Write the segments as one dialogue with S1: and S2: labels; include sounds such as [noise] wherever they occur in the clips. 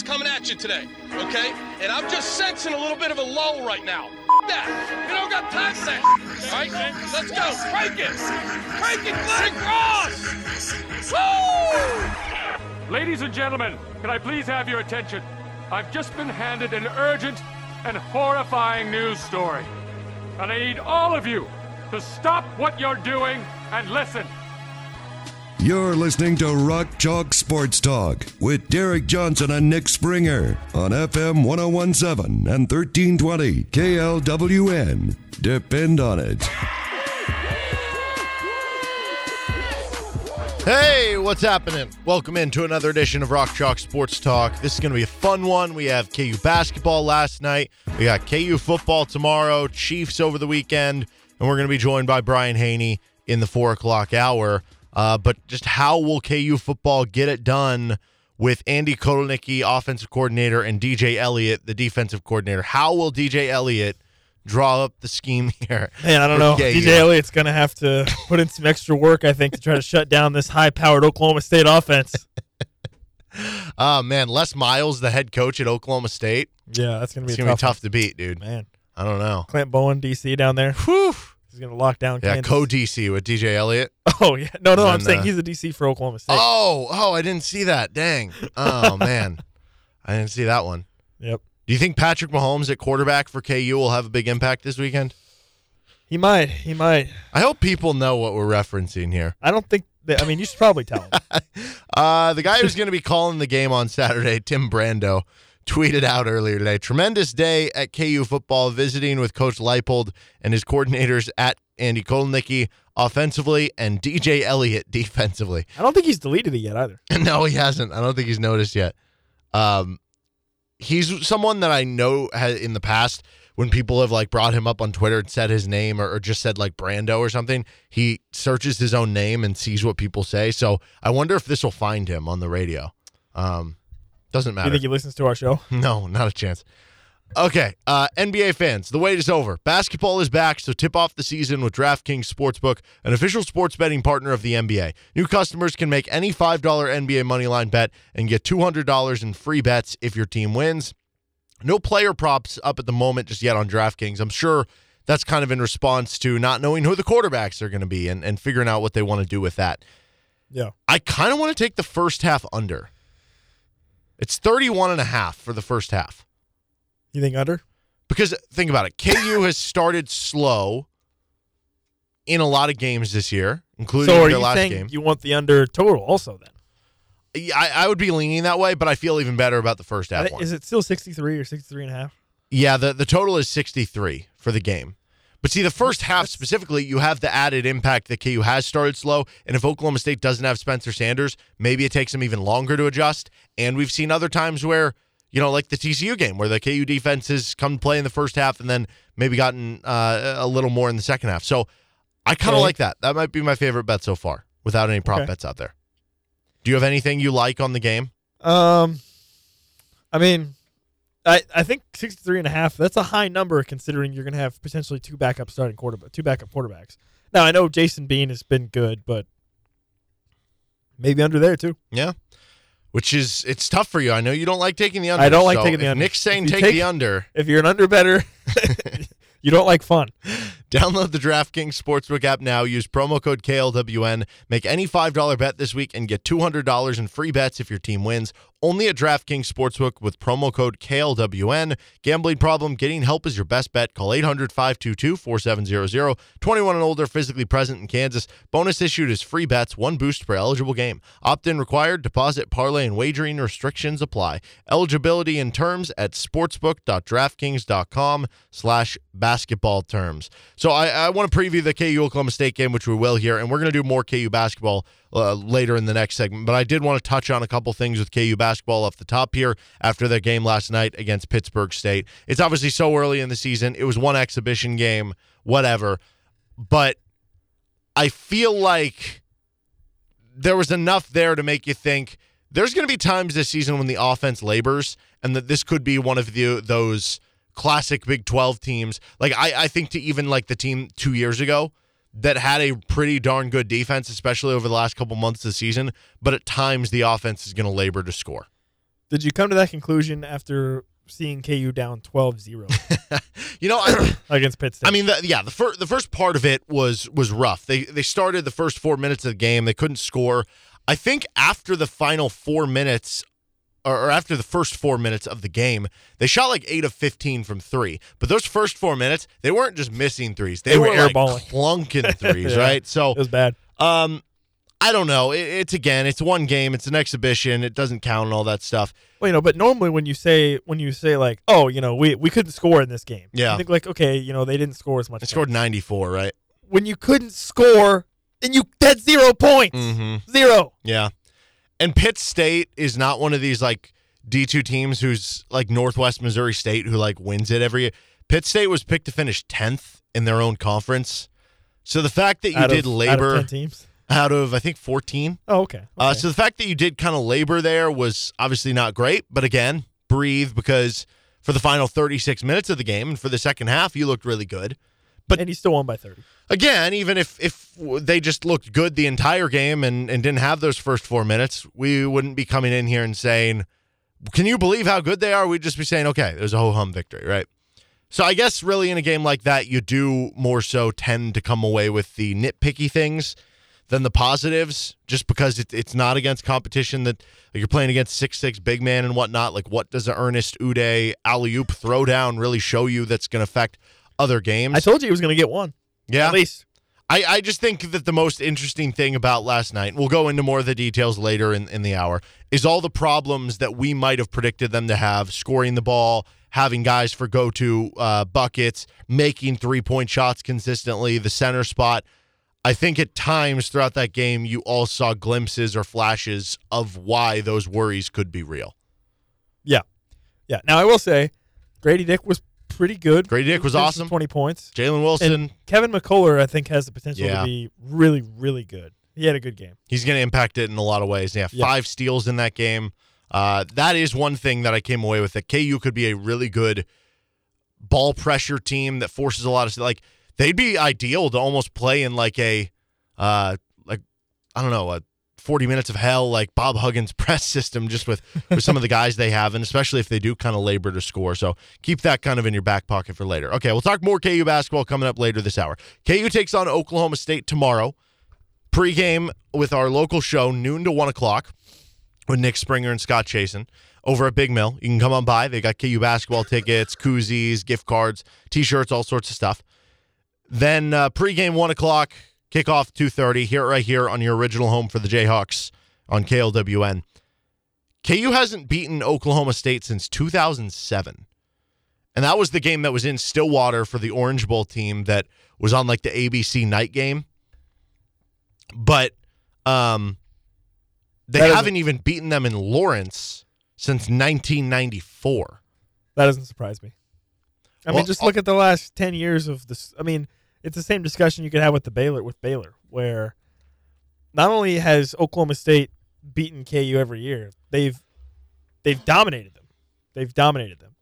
S1: offense coming at you today, okay? And I'm just sensing a little bit of a lull right now. F- that. We don't got time for that. All right, let's go. Crank it. Crank it, Glenn Cross. Woo!
S2: Ladies and gentlemen, can I please have your attention? I've just been handed an urgent and horrifying news story. And I need all of you to stop what you're doing and listen.
S3: You're listening to Rock Chalk Sports Talk with Derek Johnson and Nick Springer on FM 1017 and 1320 KLWN. Depend on it.
S4: Hey, what's happening? Welcome into another edition of Rock Chalk Sports Talk. This is going to be a fun one. We have KU basketball last night. We got KU football tomorrow, Chiefs over the weekend, and we're going to be joined by Brian Haney in the four o'clock hour. Uh, but just how will KU football get it done with Andy Kotelnicki, offensive coordinator, and DJ Elliott, the defensive coordinator? How will DJ Elliott draw up the scheme [laughs] here?
S5: Man, I don't know.
S4: KU?
S5: DJ Elliott's going to have to put in some extra work, I think, to try to shut down this high-powered Oklahoma State offense.
S4: Oh [laughs] man, Les Miles, the head coach at Oklahoma State.
S5: Yeah, that's going to be
S4: It's gonna
S5: tough,
S4: be tough to beat, dude.
S5: man.
S4: I don't know.
S5: Clint Bowen, DC down there.
S4: Whew.
S5: He's going to lock down
S4: Yeah,
S5: Kansas.
S4: co DC with DJ Elliott. [laughs]
S5: Oh yeah, no, no,
S4: And
S5: I'm saying
S4: uh,
S5: he's a DC for Oklahoma State.
S4: Oh, oh, I didn't see that. Dang. Oh [laughs] man, I didn't see that one.
S5: Yep,
S4: Do you think Patrick Mahomes at quarterback for KU will have a big impact this weekend?
S5: he might. He might.
S4: I hope people know what we're referencing here.
S5: I don't think. That, I mean, you should probably tell him. [laughs]
S4: Uh, the guy who's going to be calling the game on Saturday, Tim Brando, tweeted out earlier today. Tremendous day at KU football, visiting with Coach Leipold and his coordinators at Andy Kotelnicki offensively and DJ Elliott defensively.
S5: I don't think he's deleted it yet either. [laughs]
S4: no, he hasn't. I don't think he's noticed yet. Um, he's someone that I know in the past when people have like brought him up on Twitter and said his name or, or just said like Brando or something. He searches his own name and sees what people say. So I wonder if this will find him on the radio. Um, doesn't matter.
S5: You think he listens to our show? [laughs]
S4: No, not a chance. Okay, uh, NBA fans, the wait is over. Basketball is back, so tip off the season with DraftKings Sportsbook, an official sports betting partner of the NBA. New customers can make any $5 NBA moneyline bet and get $200 in free bets if your team wins. No player props up at the moment just yet on DraftKings. I'm sure that's kind of in response to not knowing who the quarterbacks are going to be and, and figuring out what they want to do with that.
S5: Yeah.
S4: I kind of want to take the first half under. It's 31 and a half for the first half.
S5: You think under?
S4: Because think about it, KU [laughs] has started slow in a lot of games this year, including
S5: So
S4: their last game.
S5: you want the under total also then?
S4: Yeah, I, I would be leaning that way, but I feel even better about the first half
S5: thi-
S4: one.
S5: Is it still 63 or 63 and a half?
S4: Yeah, the, the total is 63 for the game. But see, the first half specifically, you have the added impact that KU has started slow. And if Oklahoma State doesn't have Spencer Sanders, maybe it takes them even longer to adjust. And we've seen other times where, you know, like the TCU game, where the KU defense has come to play in the first half and then maybe gotten uh, a little more in the second half. So I kind of
S5: Okay.
S4: like that. That might be my favorite bet so far without any prop
S5: Okay.
S4: bets out there. Do you have anything you like on the game?
S5: Um, I mean, I I think 63 and a half. That's a high number considering you're going to have potentially two backup starting quarterback, two backup quarterbacks. Now I know Jason Bean has been good, but maybe under there too.
S4: Yeah. Which is it's tough for you. I know you don't like taking the under.
S5: I don't like
S4: so
S5: taking the under.
S4: Nick's saying take,
S5: take-
S4: the under.
S5: If you're an under better, [laughs] [laughs] you don't like fun.
S4: Download the DraftKings Sportsbook app now. Use promo code KLWN. Make any $5 bet this week and get $200 in free bets if your team wins. Only at DraftKings Sportsbook with promo code KLWN. Gambling problem? Getting help is your best bet. Call 800 522 4700. 21 and older, physically present in Kansas. Bonus issued is free bets, one boost per eligible game. Opt in required. Deposit, parlay, and wagering restrictions apply. Eligibility and terms at sportsbook.draftkings.com slash basketball terms. So I, I want to preview the KU Oklahoma State game, which we will here, and we're going to do more KU basketball uh, later in the next segment. But I did want to touch on a couple things with KU basketball off the top here after their game last night against Pittsburg State. It's obviously so early in the season. It was one exhibition game, whatever. But I feel like there was enough there to make you think there's going to be times this season when the offense labors and that this could be one of the those classic Big 12 teams. Like I, I think to even like the team two years ago that had a pretty darn good defense, especially over the last couple months of the season, but at times the offense is going to labor to score.
S5: Did you come to that conclusion after seeing KU down 12-0 [laughs]
S4: You know, I, [coughs]
S5: against Pitt State?
S4: I mean, the, yeah, the first the first part of it was was rough. They they started the first four minutes of the game, they couldn't score. I think after the final four minutes, or, after the first four minutes of the game, they shot like eight of fifteen from three. But those first four minutes, they weren't just missing threes; they,
S5: They were
S4: were, like
S5: airballing.
S4: clunking [laughs] threes,
S5: Yeah.
S4: right? So
S5: it was bad.
S4: Um, I don't know. It, it's again, it's one game. It's an exhibition. It doesn't count and all that stuff.
S5: Well, you know, but normally when you say when you say like, oh, you know, we we couldn't score in this game.
S4: Yeah.
S5: You think like, okay, you know, they didn't score as much.
S4: They scored 94, right?
S5: when you couldn't score and you had zero points.
S4: Mm-hmm.
S5: Zero.
S4: Yeah. And Pitt State is not one of these like D2 teams who's like Northwest Missouri State who like wins it every year. Pitt State was picked to finish 10th in their own conference. So the fact that you
S5: out
S4: did
S5: of,
S4: labor
S5: out of 10 teams.
S4: out of, I think 14
S5: Oh, okay.
S4: Uh,
S5: Okay.
S4: so the fact that you did kind of labor there was obviously not great, but again, breathe because for the final 36 minutes of the game and for the second half, you looked really good. But-
S5: and he still won by 30.
S4: Again, even if if they just looked good the entire game and, and didn't have those first four minutes, we wouldn't be coming in here and saying, "Can you believe how good they are?" We'd just be saying, "Okay, there's a ho hum victory, right?" So I guess really in a game like that, you do more so tend to come away with the nitpicky things than the positives, just because it, it's not against competition that like, you're playing against six six big man and whatnot. Like, what does an Ernest Udeh alley oop throwdown really show you that's going to affect other games?
S5: I told you he was going to get one.
S4: yeah,
S5: At least.
S4: I, I just think that the most interesting thing about last night, we'll go into more of the details later in, in the hour, is all the problems that we might have predicted them to have scoring the ball, having guys for go to uh, buckets, making three point shots consistently, the center spot. I think at times throughout that game, you all saw glimpses or flashes of why those worries could be real.
S5: Yeah. Yeah. Now, I will say, Grady Dick was pretty good.
S4: Grady Dick was awesome.
S5: 20 points.
S4: Jalen Wilson,
S5: And Kevin McCullar, I think, has the potential
S4: Yeah.
S5: to be really, really good. He had a good game.
S4: He's going to impact it in a lot of ways. Yeah,
S5: Yeah.
S4: five steals in that game. Uh, that is one thing that I came away with. That KU could be a really good ball pressure team that forces a lot of like. They'd be ideal to almost play in like a, uh, like I don't know, a forty minutes of hell like Bob Huggins [laughs] press system, just with with some of the guys they have, and especially if they do kind of labor to score. So keep that kind of in your back pocket for later. Okay, we'll talk more KU basketball coming up later this hour. KU takes on Oklahoma State tomorrow pregame with our local show, noon to one o'clock, with Nick Springer and Scott Chasen over at Big Mill. You can come on by. They got KU basketball tickets, koozies, gift cards, t-shirts, all sorts of stuff. Then uh, pregame one o'clock, kickoff two thirty. Here, right here on your original home for the Jayhawks on KLWN. KU hasn't beaten Oklahoma State since 2007. And that was the game that was in Stillwater for the Orange Bowl team that was on like the ABC night game but um, they haven't even beaten them in Lawrence since 1994.
S5: That doesn't surprise me. I
S4: Well,
S5: mean, just look at the last 10 years of this. I mean, it's the same discussion you could have with the Baylor, with Baylor, where not only has Oklahoma State beaten KU every year, they've they've dominated them. They've dominated them.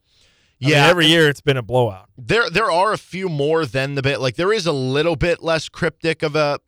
S5: I mean,
S4: Yeah,
S5: every year it's been a blowout.
S4: there there are a few more than the bit. Like there is a little bit less cryptic of a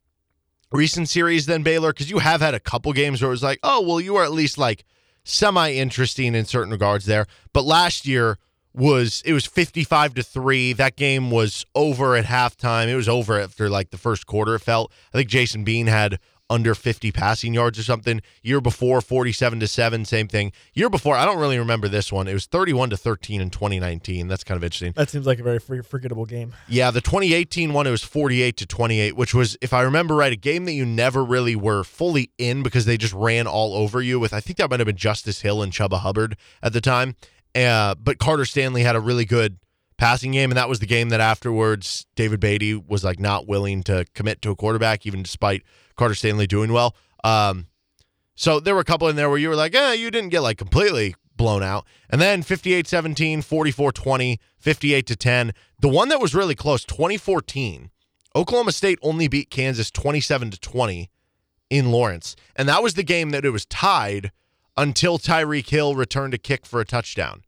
S4: recent series than Baylor because you have had a couple games where it was like, oh well, you are at least like semi interesting in certain regards there. But last year was it was 55 to 3 that game was over at halftime. It was over after like the first quarter it felt. I think jason bean had under 50 passing yards or something. Year before 47 to 7 same thing. Year before i don't really remember this one. It was 31 to 13 in 2019 that's kind of interesting.
S5: That seems like a very forgettable game.
S4: yeah, the 2018 one it was 48 to 28, which was if I remember right, a game that you never really were fully in because they just ran all over you with I think that might have been Justice Hill and Chuba Hubbard at the time. Uh, but Carter Stanley had a really good passing game and that was the game that afterwards David Beaty was like not willing to commit to a quarterback even despite Carter Stanley doing well. Um, so there were a couple in there where you were like, eh, you didn't get like completely blown out. And then 58 17, 44 20, 58 to 10. The one that was really close, 2014, Oklahoma State only beat Kansas 27 to 20 in Lawrence. And that was the game that it was tied until Tyreek Hill returned a kick for a touchdown.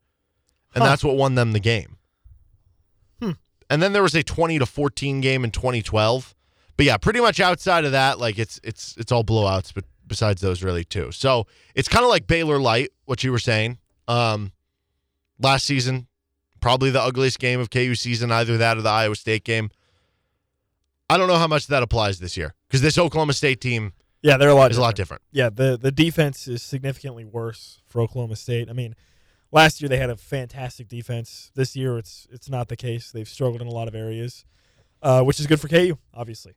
S4: And
S5: Huh.
S4: that's what won them the game. And then there was a 20 to 14 game in 2012. But yeah, pretty much outside of that, like it's it's it's all blowouts, but besides those really too. So it's kind of like Baylor Light, what you were saying. Um, last season, probably the ugliest game of KU season, either that or the Iowa State game. I don't know how much that applies this year because this Oklahoma State team
S5: Yeah, they're a lot.
S4: is a lot
S5: different.
S4: different.
S5: Yeah, the the defense is significantly worse for Oklahoma State. I mean, last year they had a fantastic defense. This year it's it's not the case. They've struggled in a lot of areas, uh, which is good for KU, obviously.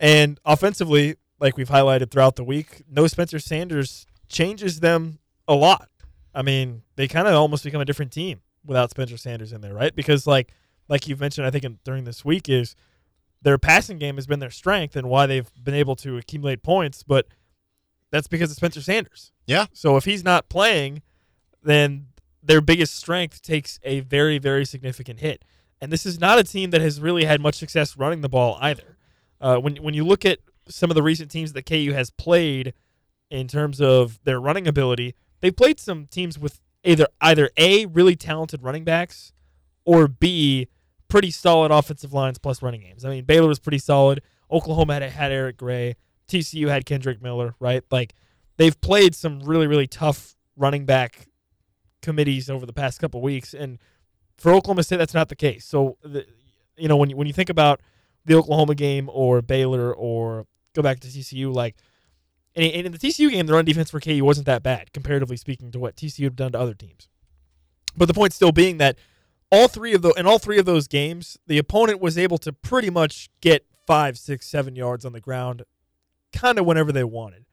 S5: And offensively, like we've highlighted throughout the week, no Spencer Sanders changes them a lot. I mean, they kind of almost become a different team without Spencer Sanders in there, right? Because like like you've mentioned, I think in, during this week is their passing game has been their strength and why they've been able to accumulate points, but that's because of Spencer Sanders.
S4: Yeah.
S5: So if he's not playing, then their biggest strength takes a very, very significant hit. And this is not a team that has really had much success running the ball either. Uh, when when you look at some of the recent teams that KU has played in terms of their running ability, they've played some teams with either either a really talented running backs or b pretty solid offensive lines plus running games. I mean, Baylor was pretty solid. Oklahoma had had Eric Gray. TCU had Kendre Miller. Right, like they've played some really really tough running back committees over the past couple weeks, and for Oklahoma State, that's not the case. So, the, you know, when you, when you think about the Oklahoma game or Baylor or go back to TCU, like, and and in the TCU game, the run defense for KU wasn't that bad, comparatively speaking, to what TCU had done to other teams. But the point still being that all three of the in all three of those games, the opponent was able to pretty much get five, six, seven yards on the ground, kind of whenever they wanted.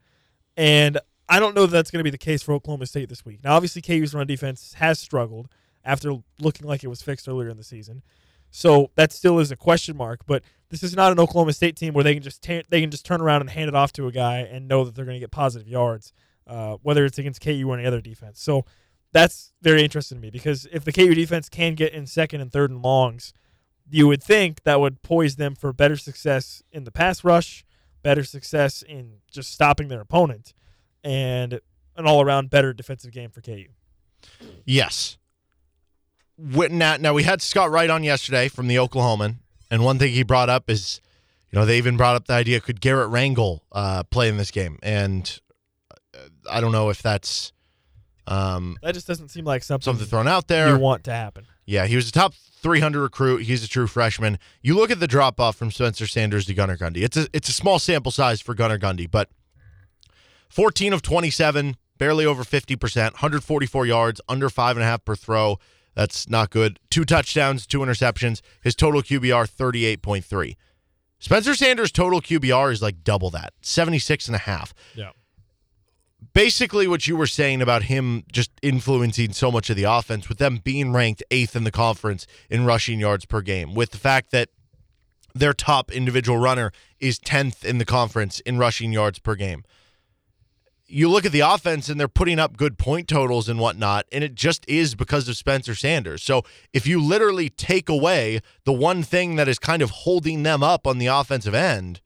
S5: And I don't know that that's going to be the case for Oklahoma State this week. Now, obviously, KU's run defense has struggled after looking like it was fixed earlier in the season, so that still is a question mark. But this is not an Oklahoma State team where they can just they can just turn around and hand it off to a guy and know that they're going to get positive yards, uh, whether it's against KU or any other defense. So that's very interesting to me because if the KU defense can get in second and third and longs, you would think that would poise them for better success in the pass rush, better success in just stopping their opponent, and an all around better defensive game for KU.
S4: Yes. Now, now we had Scott Wright on yesterday from the Oklahoman, and one thing he brought up is, you know, they even brought up the idea could Garret Rangel uh, play in this game, and uh, I don't know if that's um,
S5: That just doesn't seem like something,
S4: something thrown out there.
S5: you want to happen.
S4: Yeah, he was a top 300 recruit. He's a true freshman. You look at the drop off from Spencer Sanders to Gunnar Gundy. It's a it's a small sample size for Gunnar Gundy, but 14 of 27, barely over 50 percent, 144 yards, under five and a half per throw. That's not good. Two touchdowns, two interceptions. His total QBR 38.3. Spencer Sanders' total QBR is like double that, 76 and a half
S5: Yeah.
S4: Basically what you were saying about him just influencing so much of the offense with them being ranked eighth in the conference in rushing yards per game with the fact that their top individual runner is 10th in the conference in rushing yards per game you look at the offense and they're putting up good point totals and whatnot, and it just is because of Spencer Sanders. So if you literally take away the one thing that is kind of holding them up on the offensive end,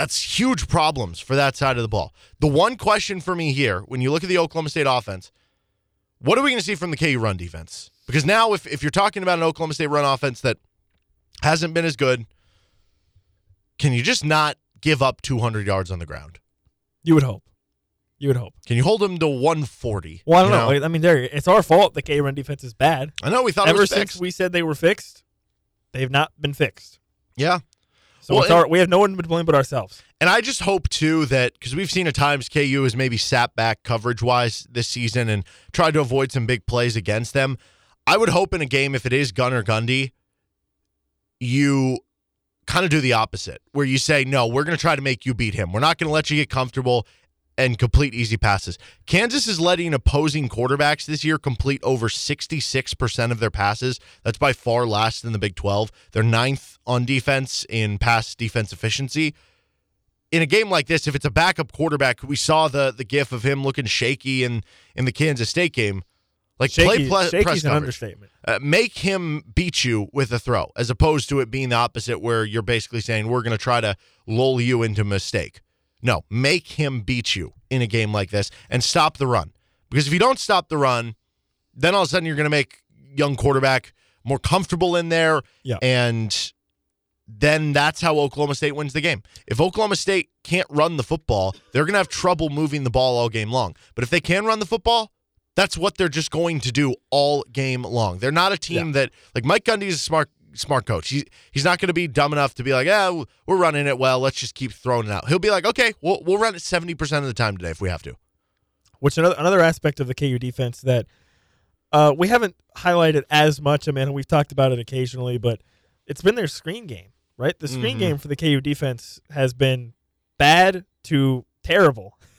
S4: that's huge problems for that side of the ball. The one question for me here, when you look at the Oklahoma State offense, what are we going to see from the KU run defense? Because now, if, if you're talking about an Oklahoma State run offense that hasn't been as good, can you just not give up 200 yards on the ground?
S5: You would hope. You would hope.
S4: Can you hold them to 140?
S5: Well, I don't know. Like, I mean, there it's our fault the K run defense is bad.
S4: I know we thought
S5: Ever since
S4: fixed.
S5: we said they were fixed, they've not been fixed.
S4: yeah.
S5: So
S4: Well,
S5: our, we have no one to blame but ourselves.
S4: And I just hope too that because we've seen at times KU has maybe sat back coverage wise this season and tried to avoid some big plays against them. I would hope in a game if it is Gunnar Gundy, you kind of do the opposite, where you say, "No, we're going to try to make you beat him. We're not going to let you get comfortable." And complete easy passes. Kansas is letting opposing quarterbacks this year complete over 66% of their passes. That's by far last in the Big 12. They're ninth on defense in pass defense efficiency in a game like this, if it's a backup quarterback, we saw the the gif of him looking shaky in in the Kansas State game. Like
S5: Shaky,
S4: play ple- press
S5: an understatement.
S4: Uh, make him beat you with a throw, as opposed to it being the opposite, where you're basically saying we're going to try to lull you into mistake. No, make him beat you in a game like this and stop the run. Because if you don't stop the run, then all of a sudden you're going to make young quarterback more comfortable in there,
S5: Yeah.
S4: and then that's how Oklahoma State wins the game. If Oklahoma State can't run the football, they're going to have trouble moving the ball all game long. But if they can run the football, That's what they're just going to do all game long. They're not a team
S5: Yeah.
S4: that like Mike Gundy is a smart smart coach. He's he's not going to be dumb enough to be like, yeah, we're running it well. Let's just keep throwing it out. He'll be like, okay, we'll we'll run it seventy percent of the time today if we have to.
S5: Which another another aspect of the KU defense that uh, we haven't highlighted as much. I mean, we've talked about it occasionally, but it's been their screen game, right? The screen
S4: Mhm.
S5: game for the KU defense has been bad to terrible [laughs]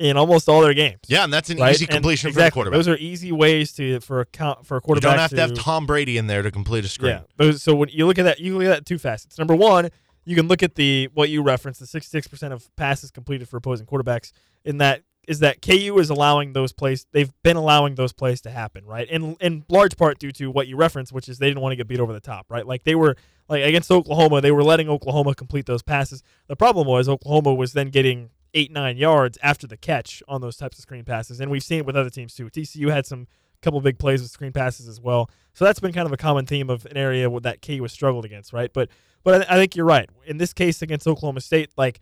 S5: in almost all their games.
S4: Yeah, and that's an
S5: right?
S4: easy
S5: And
S4: completion
S5: exactly,
S4: for the quarterback.
S5: Those are easy ways to for a count for a quarterback.
S4: you don't have to have Tom Brady in there to complete a screen.
S5: Yeah. Those, so when you look at that, you look at that two facets. Number one, you can look at the what you referenced, the sixty-six percent of passes completed for opposing quarterbacks. In that is that KU is allowing those plays. They've been allowing those plays to happen, right? In in large part due to what you referenced, which is they didn't want to get beat over the top, right? Like they were like against Oklahoma, they were letting Oklahoma complete those passes. The problem was Oklahoma was then getting eight nine yards after the catch on those types of screen passes, and we've seen it with other teams too. TCU had some couple big plays with screen passes as well. So that's been kind of a common theme of an area that KU was struggled against, right? But but I, I think you're right. In this case against Oklahoma State, like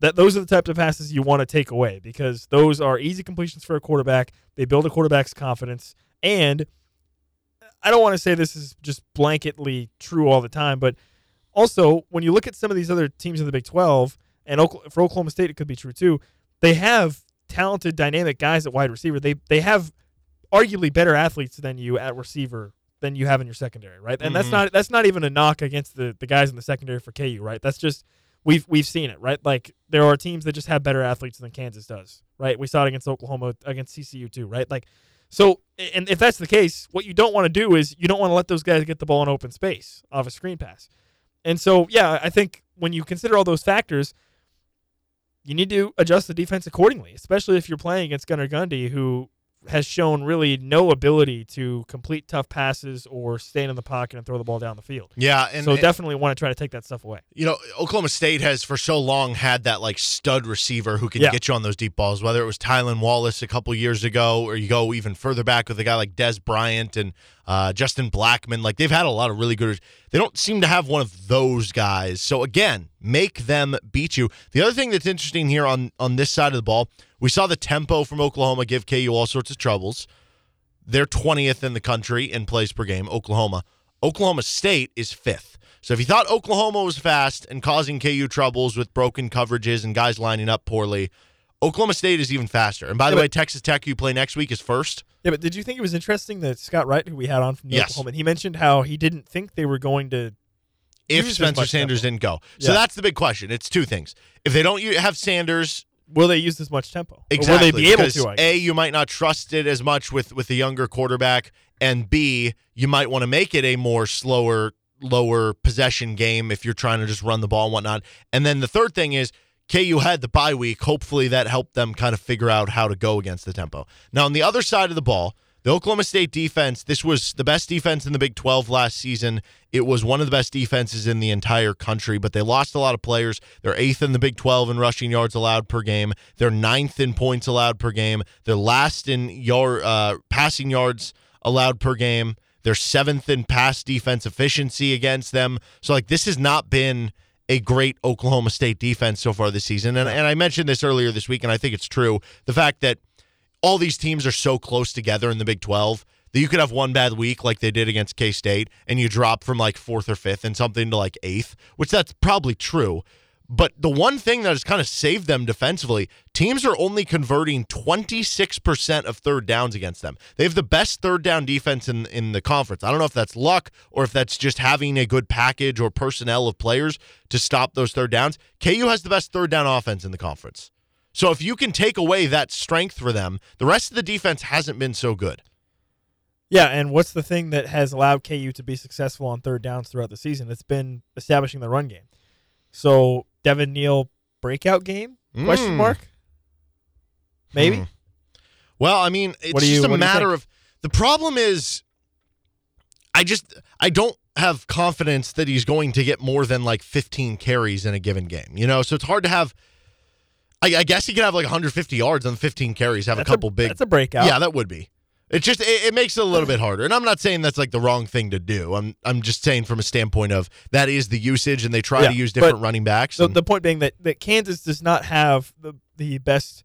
S5: that, those are the types of passes you want to take away because those are easy completions for a quarterback. They build a quarterback's confidence, and I don't want to say this is just blanketly true all the time, but also when you look at some of these other teams in the Big 12, and for Oklahoma State it could be true too. They have talented, dynamic guys at wide receiver. They they have arguably better athletes than you at receiver than you have in your secondary, right? And that's
S4: Mhm.
S5: not that's not even a knock against the, the guys in the secondary for KU, right? That's just we've we've seen it, right? Like there are teams that just have better athletes than Kansas does, right? We saw it against Oklahoma, against TCU too, right? Like so and if that's the case, what you don't want to do is you don't want to let those guys get the ball in open space off a screen pass. And so yeah, I think when you consider all those factors, you need to adjust the defense accordingly, especially if you're playing against Gunnar Gundy, who has shown really no ability to complete tough passes or stand in the pocket and throw the ball down the field.
S4: Yeah, and
S5: so
S4: and-
S5: definitely want to try to take that stuff away.
S4: you know, Oklahoma State has for so long had that like stud receiver who can
S5: Yeah.
S4: get you on those deep balls, whether it was Tylan Wallace a couple years ago, or you go even further back with a guy like Dez Bryant and uh, Justin Blackmon. Like they've had a lot of really good. They don't seem to have one of those guys. So again, make them beat you. The other thing that's interesting here on on this side of the ball, we saw the tempo from Oklahoma give KU all sorts of troubles. They're 20th in the country in plays per game, Oklahoma. Oklahoma State is fifth. So if you thought Oklahoma was fast and causing KU troubles with broken coverages and guys lining up poorly, Oklahoma State is even faster. And by the
S5: Yeah,
S4: way, Texas Tech, who you play next week, is first.
S5: Yeah, but did you think it was interesting that Scott Wright, who we had on from
S4: Yes.
S5: Oklahoma, he mentioned how he didn't think they were going to
S4: If Spencer Sanders
S5: tempo.
S4: didn't go. So
S5: Yeah.
S4: that's the big question. It's two things. If they don't have Sanders,
S5: will they use this much tempo?
S4: Exactly.
S5: Or will they be able to?
S4: A, you might not trust it as much with with a younger quarterback, and B, you might want to make it a more slower, lower possession game if you're trying to just run the ball and whatnot. And then the third thing is KU had the bye week. Hopefully that helped them kind of figure out how to go against the tempo. Now on the other side of the ball, the Oklahoma State defense, this was the best defense in the Big 12 last season. It was one of the best defenses in the entire country, but they lost a lot of players. They're eighth in the Big 12 in rushing yards allowed per game. They're ninth in points allowed per game. They're last in yard, uh, passing yards allowed per game. They're seventh in pass defense efficiency against them. So, like, this has not been a great Oklahoma State defense so far this season. And, and I mentioned this earlier this week, and I think it's true. The fact that all these teams are so close together in the Big 12 that you could have one bad week like they did against K State and you drop from like fourth or fifth and something to like eighth, which that's probably true. But the one thing that has kind of saved them defensively, teams are only converting 26% of third downs against them. They have the best third down defense in, in the conference. I don't know if that's luck or if that's just having a good package or personnel of players to stop those third downs. KU has the best third down offense in the conference. So if you can take away that strength for them, the rest of the defense hasn't been so good.
S5: Yeah, and what's the thing that has allowed KU to be successful on third downs throughout the season? It's been establishing the run game. So Devin Neal breakout game? Question
S4: Mm.
S5: mark? Maybe.
S4: Hmm. Well, I mean, it's
S5: you-
S4: just a matter of the problem is I just I don't have confidence that he's going to get more than like 15 carries in a given game. You know, so it's hard to have I, I guess he could have like 150 yards on 15 carries, have
S5: That's
S4: a couple big
S5: That's a breakout.
S4: Yeah, that would be. It just it, it makes it a little bit harder. And I'm not saying that's like the wrong thing to do. I'm I'm just saying from a standpoint of that is the usage and they try
S5: Yeah,
S4: to use different running backs.
S5: So
S4: and-
S5: the point being that, that Kansas does not have the the best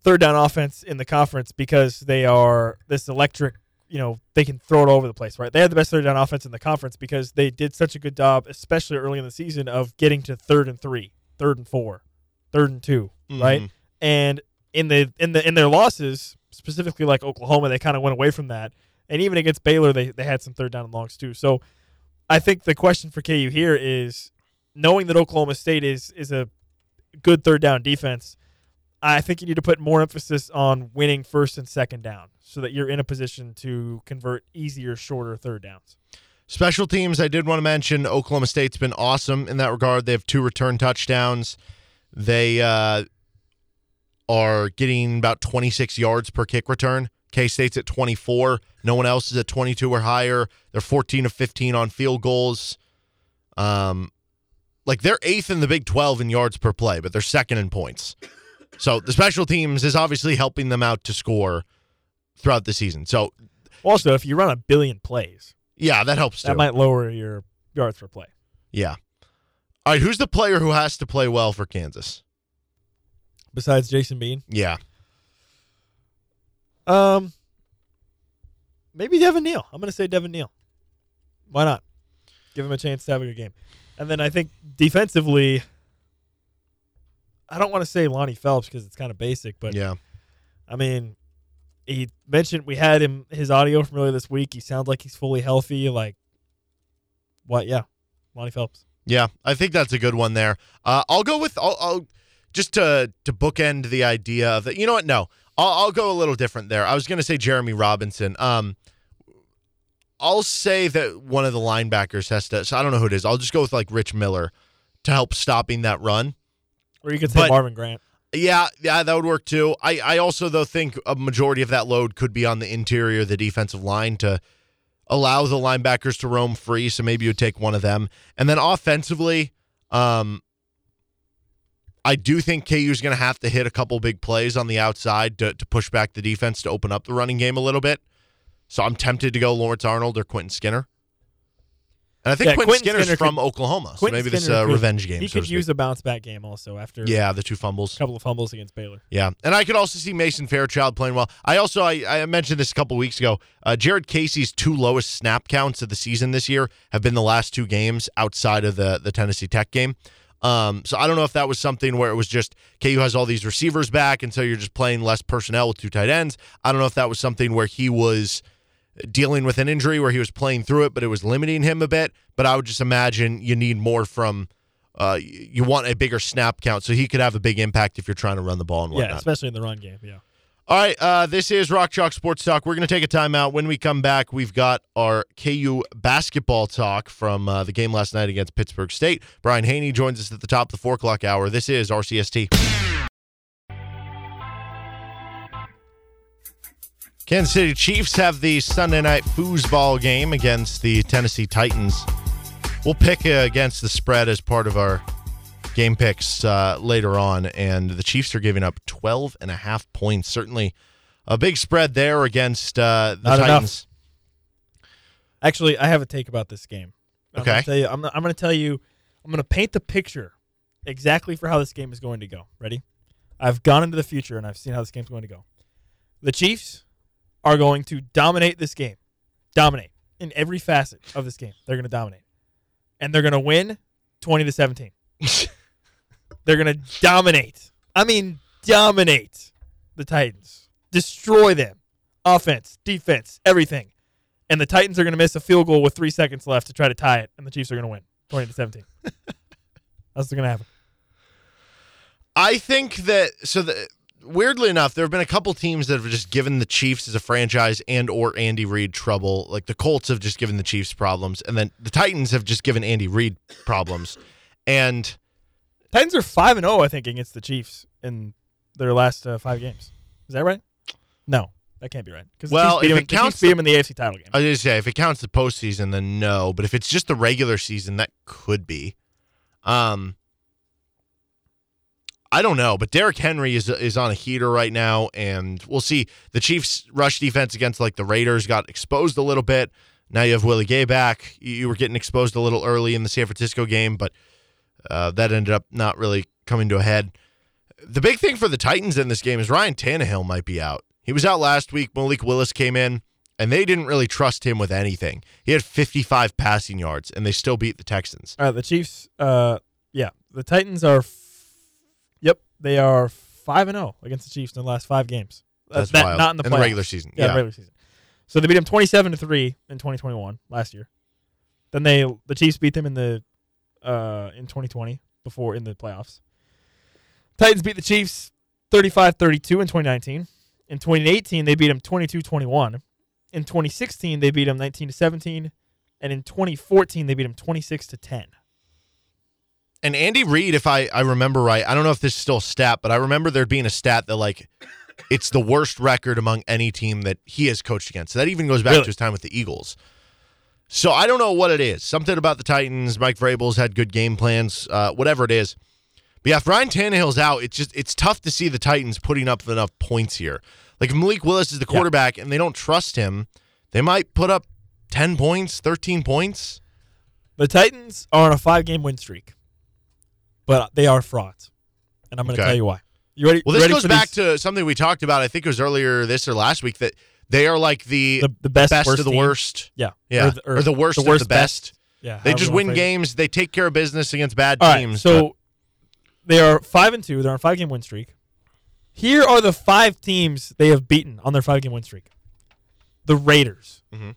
S5: third down offense in the conference because they are this electric. You know, they can throw it all over the place, right? They have the best third down offense in the conference because they did such a good job, especially early in the season, of getting to third and three, third and four, third and 2 right?
S4: Mhm.
S5: And in the in the in their losses, specifically like Oklahoma, they kind of went away from that. And even against Baylor, they they had some third down and longs too. So I think the question for KU here is knowing that Oklahoma State is is a good third down defense. I think you need to put more emphasis on winning first and second down so that you're in a position to convert easier, shorter third downs.
S4: Special teams, I did want to mention Oklahoma State's been awesome in that regard. They have two return touchdowns. They uh, are getting about 26 yards per kick return. K State's at 24. No one else is at 22 or higher. They're 14 of 15 on field goals. Um, like they're eighth in the Big 12 in yards per play, but they're second in points. So the special teams is obviously helping them out to score throughout the season. So
S5: Also, if you run a billion plays,
S4: yeah, that helps too.
S5: that might lower your yards per play.
S4: Yeah. All right, who's the player who has to play well for Kansas?
S5: Besides Jason Bean,
S4: Yeah.
S5: um, maybe Devin Neal. I'm going to say Devin Neal. Why not? Give him a chance to have a good game. And then I think defensively, I don't want to say Lonnie Phelps because it's kind of basic, but
S4: yeah.
S5: I mean, he mentioned we had him his audio from earlier this week. He sounds like he's fully healthy. Like, what? Yeah, Lonnie Phelps.
S4: Yeah, I think that's a good one there. Uh, I'll go with I'll, I'll just to to bookend the idea of that. You know what? No, I'll, I'll go a little different there. I was going to say Jereme Robinson. Um, I'll say that one of the linebackers has to. So I don't know who it is. I'll just go with like Rich Miller to help stopping that run.
S5: Or you could say
S4: But-
S5: Marvin Grant.
S4: Yeah, yeah, that would work too. I, I also though think a majority of that load could be on the interior of the defensive line to allow the linebackers to roam free. So maybe you would take one of them. And then offensively, um, I do think KU is going to have to hit a couple big plays on the outside to, to push back the defense to open up the running game a little bit. So I'm tempted to go Lawrence Arnold or Quentin Skinner. And I think
S5: Yeah,
S4: Quentin
S5: Quentin
S4: Skinner's
S5: Skinner
S4: from
S5: could-
S4: Oklahoma. So
S5: Quentin
S4: maybe this is
S5: Skinner
S4: a
S5: could-
S4: revenge game.
S5: He
S4: so
S5: could use a bounce back game also after
S4: yeah, the two fumbles.
S5: a couple of fumbles against Baylor.
S4: Yeah, and I could also see Mason Fairchild playing well. I also I, I mentioned this a couple weeks ago. Uh, Jared Casey's two lowest snap counts of the season this year have been the last two games outside of the the Tennessee Tech game. Um, so I don't know if that was something where it was just KU has all these receivers back, and so you're just playing less personnel with two tight ends. I don't know if that was something where he was dealing with an injury where he was playing through it, but it was limiting him a bit. But I would just imagine you need more from. Uh, you want a bigger snap count, so he could have a big impact if you're trying to run the ball and whatnot.
S5: Yeah, especially in the run game. Yeah.
S4: All right, uh, this is Rock Chalk Sports Talk. We're going to take a timeout. When we come back, we've got our KU basketball talk from uh, the game last night against Pittsburg State. Brian Haney joins us at the top of the four o'clock hour. This is RCST. Kansas City Chiefs have the Sunday night foosball game against the Tennessee Titans. We'll pick against the spread as part of our game picks uh, later on, and the Chiefs are giving up 12 and a half points. Certainly a big spread there against uh, the
S5: Not enough.
S4: Titans.
S5: Actually, I have a take about this game. I'm
S4: Okay.
S5: Gonna tell you, I'm, I'm going to tell you. I'm going to paint the picture exactly for how this game is going to go. Ready? I've gone into the future and I've seen how this game's going to go. The Chiefs are going to dominate this game. Dominate in every facet of this game. They're going to dominate. And they're going to win 20 to 17. [laughs] they're going to dominate. I mean, dominate the Titans. Destroy them. Offense, defense, everything. And the Titans are going to miss a field goal with 3 seconds left to try to tie it and the Chiefs are going to win 20 to 17. [laughs] That's what's going to happen.
S4: I think that so. The, weirdly enough, there have been a couple teams that have just given the Chiefs as a franchise and or Andy Reid trouble. Like the Colts have just given the Chiefs problems, and then the Titans have just given Andy Reid problems. And
S5: Titans are 5 and 0 I think against the Chiefs in their last uh, 5 games. Is that right? No. That can't be right. Cuz
S4: Well,
S5: the
S4: if
S5: them,
S4: it counts
S5: Chiefs beat
S4: the-
S5: them in the AFC title game.
S4: I was gonna say if it counts the postseason, then no. But if it's just the regular season, that could be. Um, I don't know, but Derrick Henry is is on a heater right now, and we'll see. The Chiefs' rush defense against like the Raiders got exposed a little bit. Now you have Willie Gay back. You were getting exposed a little early in the San Francisco game, but uh, that ended up not really coming to a head. the big thing for the Titans in this game is Ryan Tannehill might be out. He was out last week. Malik Willis came in, and they didn't really trust him with anything. He had 55 passing yards, and they still beat the Texans.
S5: All right, the Chiefs. Uh, yeah, the Titans are. F- yep, they are five and zero against the Chiefs in the last five games. Uh,
S4: That's
S5: not,
S4: wild.
S5: Not in the,
S4: In the regular season,
S5: Yeah,
S4: yeah.
S5: regular season. So they beat them twenty-seven to three in twenty twenty-one last year. Then they the Chiefs beat them in the uh in twenty twenty before in the playoffs. Titans beat the Chiefs 35-32 in 2019. In 2018, they beat them 22-21. In 2016, they beat them 19 to 17, and in 2014, they beat them 26 to 10.
S4: And Andy Reid, if I, I remember right, I don't know if this is still a stat, but I remember there being a stat that like it's the worst record among any team that he has coached against. So that even goes back
S5: Really?
S4: to his time with the Eagles. So I don't know what it is. Something about the Titans. Mike Vrabel's had good game plans. Uh, whatever it is. But yeah, if Ryan Tannehill's out, it's just it's tough to see the Titans putting up enough points here. Like if Malik Willis is the
S5: Yeah.
S4: quarterback and they don't trust him, they might put up ten points, thirteen points.
S5: The Titans are on a five-game win streak, but they are frauds, and I'm going to
S4: Okay.
S5: tell you why. You ready?
S4: Well, this
S5: ready
S4: goes back
S5: these-
S4: to something we talked about. I think it was earlier this or last week that they are like the,
S5: the, the best,
S4: best of the
S5: team.
S4: worst.
S5: Yeah,
S4: Yeah,
S5: Or the,
S4: or the worst
S5: the
S4: of
S5: worst
S4: the best.
S5: Yeah,
S4: They just win
S5: wanna it.
S4: games. They take care of business against bad
S5: All right,
S4: teams.
S5: so they are five and two. They're on a five-game win streak. Here are the five teams they have beaten on their five-game win streak: the Raiders,
S4: Mhm.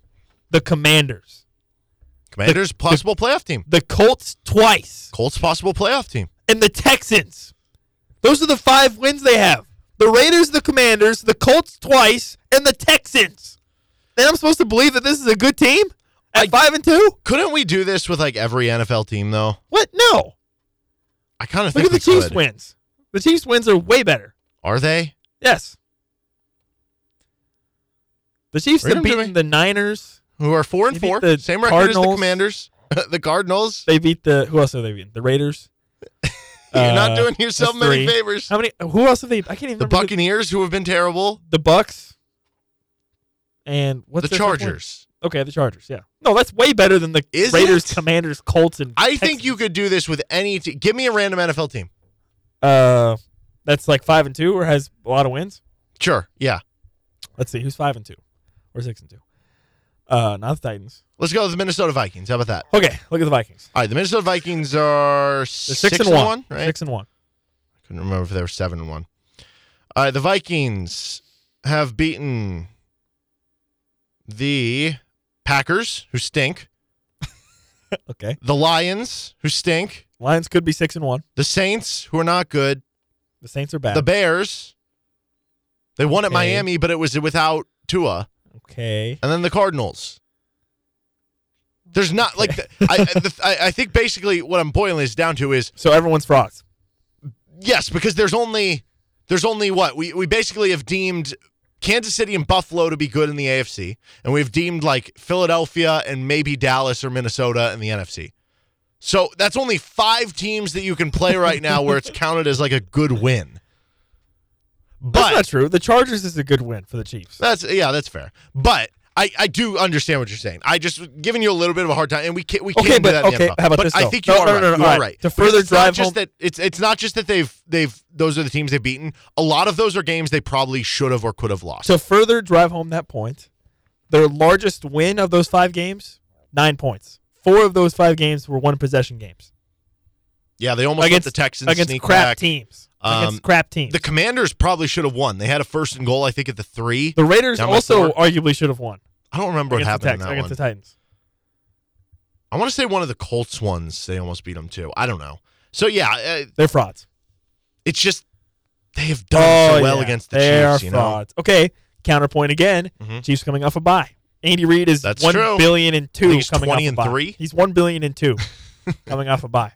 S5: the Commanders,
S4: but Commanders possible playoff team.
S5: the Colts twice,
S4: Colts possible playoff team.
S5: and the Texans. Those are the five wins they have: the Raiders, the Commanders, the Colts twice, and the Texans. And I'm supposed to believe that this is a good team at
S4: I-
S5: five and two?
S4: Couldn't we do this with like every NFL team though?
S5: What? No.
S4: I kind of
S5: Look
S4: think
S5: at the Chiefs
S4: could.
S5: wins. The Chiefs wins are way better.
S4: Are they?
S5: Yes. The Chiefs have beaten the Niners.
S4: Who are four and four?
S5: the
S4: Same record as the Commanders. [laughs] the Cardinals.
S5: They beat the who else have they beaten? The Raiders. [laughs]
S4: You're not
S5: Uh,
S4: doing yourself many favors.
S5: How many? Who else have they? I can't even
S4: The Buccaneers, who have been terrible.
S5: The Bucks. And what's
S4: the? Chargers.
S5: Okay, the Chargers. Yeah. No, that's way better than the
S4: Is
S5: Raiders,
S4: it?
S5: Commanders, Colts, and
S4: I think you could do this with any. Te- Give me a random NFL team.
S5: Uh, that's like five and two, or has a lot of wins.
S4: Sure. Yeah.
S5: Let's see, who's five and two, or six and two? Uh, not the Titans.
S4: Let's go with the Minnesota Vikings. How about that?
S5: Okay, look at the Vikings.
S4: All right, the Minnesota Vikings are
S5: They're
S4: six,
S5: six, and, one.
S4: right?
S5: Six and one.
S4: I couldn't remember if they were seven and one. All right, the Vikings have beaten the Packers, who stink, [laughs]
S5: Okay.
S4: the Lions, who stink,
S5: Lions could be six and one.
S4: the Saints, who are not good,
S5: The Saints are bad.
S4: the Bears. They won at Miami, but it was without Tua,
S5: okay.
S4: and then the Cardinals. There's not like the, I, the, I. I think basically what I'm boiling this down to is
S5: So everyone's frauds.
S4: Yes, because there's only there's only what we we basically have deemed Kansas City and Buffalo to be good in the AFC, and we've deemed like Philadelphia and maybe Dallas or Minnesota in the NFC. So that's only five teams that you can play right now where it's [laughs] counted as like a good win.
S5: That's
S4: But
S5: not true. The Chargers is a good win for the Chiefs.
S4: that's yeah, that's fair. But I, I do understand what you're saying. I just giving you a little bit of a hard time, and we can't we can't do
S5: but-
S4: that.
S5: okay, how about
S4: but
S5: this,
S4: I
S5: though?
S4: think you
S5: No,
S4: are
S5: no,
S4: right.
S5: no, no,
S4: you are
S5: right.
S4: right.
S5: To further
S4: it's not
S5: drive
S4: just
S5: home-
S4: that it's it's not just that they've they've those are the teams they've beaten. A lot of those are games they probably should have or could have lost.
S5: To further drive home that point, their largest win of those five games, nine points. Four of those five games were one possession games
S4: yeah, they almost
S5: against
S4: let the Texans
S5: against
S4: sneak
S5: crap
S4: back.
S5: teams.
S4: Um,
S5: against crap teams.
S4: The Commanders probably should have won. They had a first and goal, I think, at the three.
S5: The Raiders also
S4: four.
S5: arguably should have won
S4: I don't remember what
S5: against, the,
S4: happened
S5: Tex-
S4: in that
S5: against
S4: one.
S5: the Titans.
S4: I want to say one of the Colts ones. They almost beat them too. I don't know. So yeah, uh,
S5: They're frauds.
S4: it's just they have done so well
S5: Oh, yeah.
S4: against the
S5: they
S4: Chiefs.
S5: are
S4: You know,
S5: frauds. Okay, counterpoint again.
S4: Mhm.
S5: Chiefs coming off a bye. Andy Reid is
S4: That's
S5: one
S4: true.
S5: billion and
S4: I
S5: two
S4: think he's
S5: coming
S4: 20
S5: off
S4: and
S5: a bye.
S4: three.
S5: He's one billion and two [laughs] coming off a bye.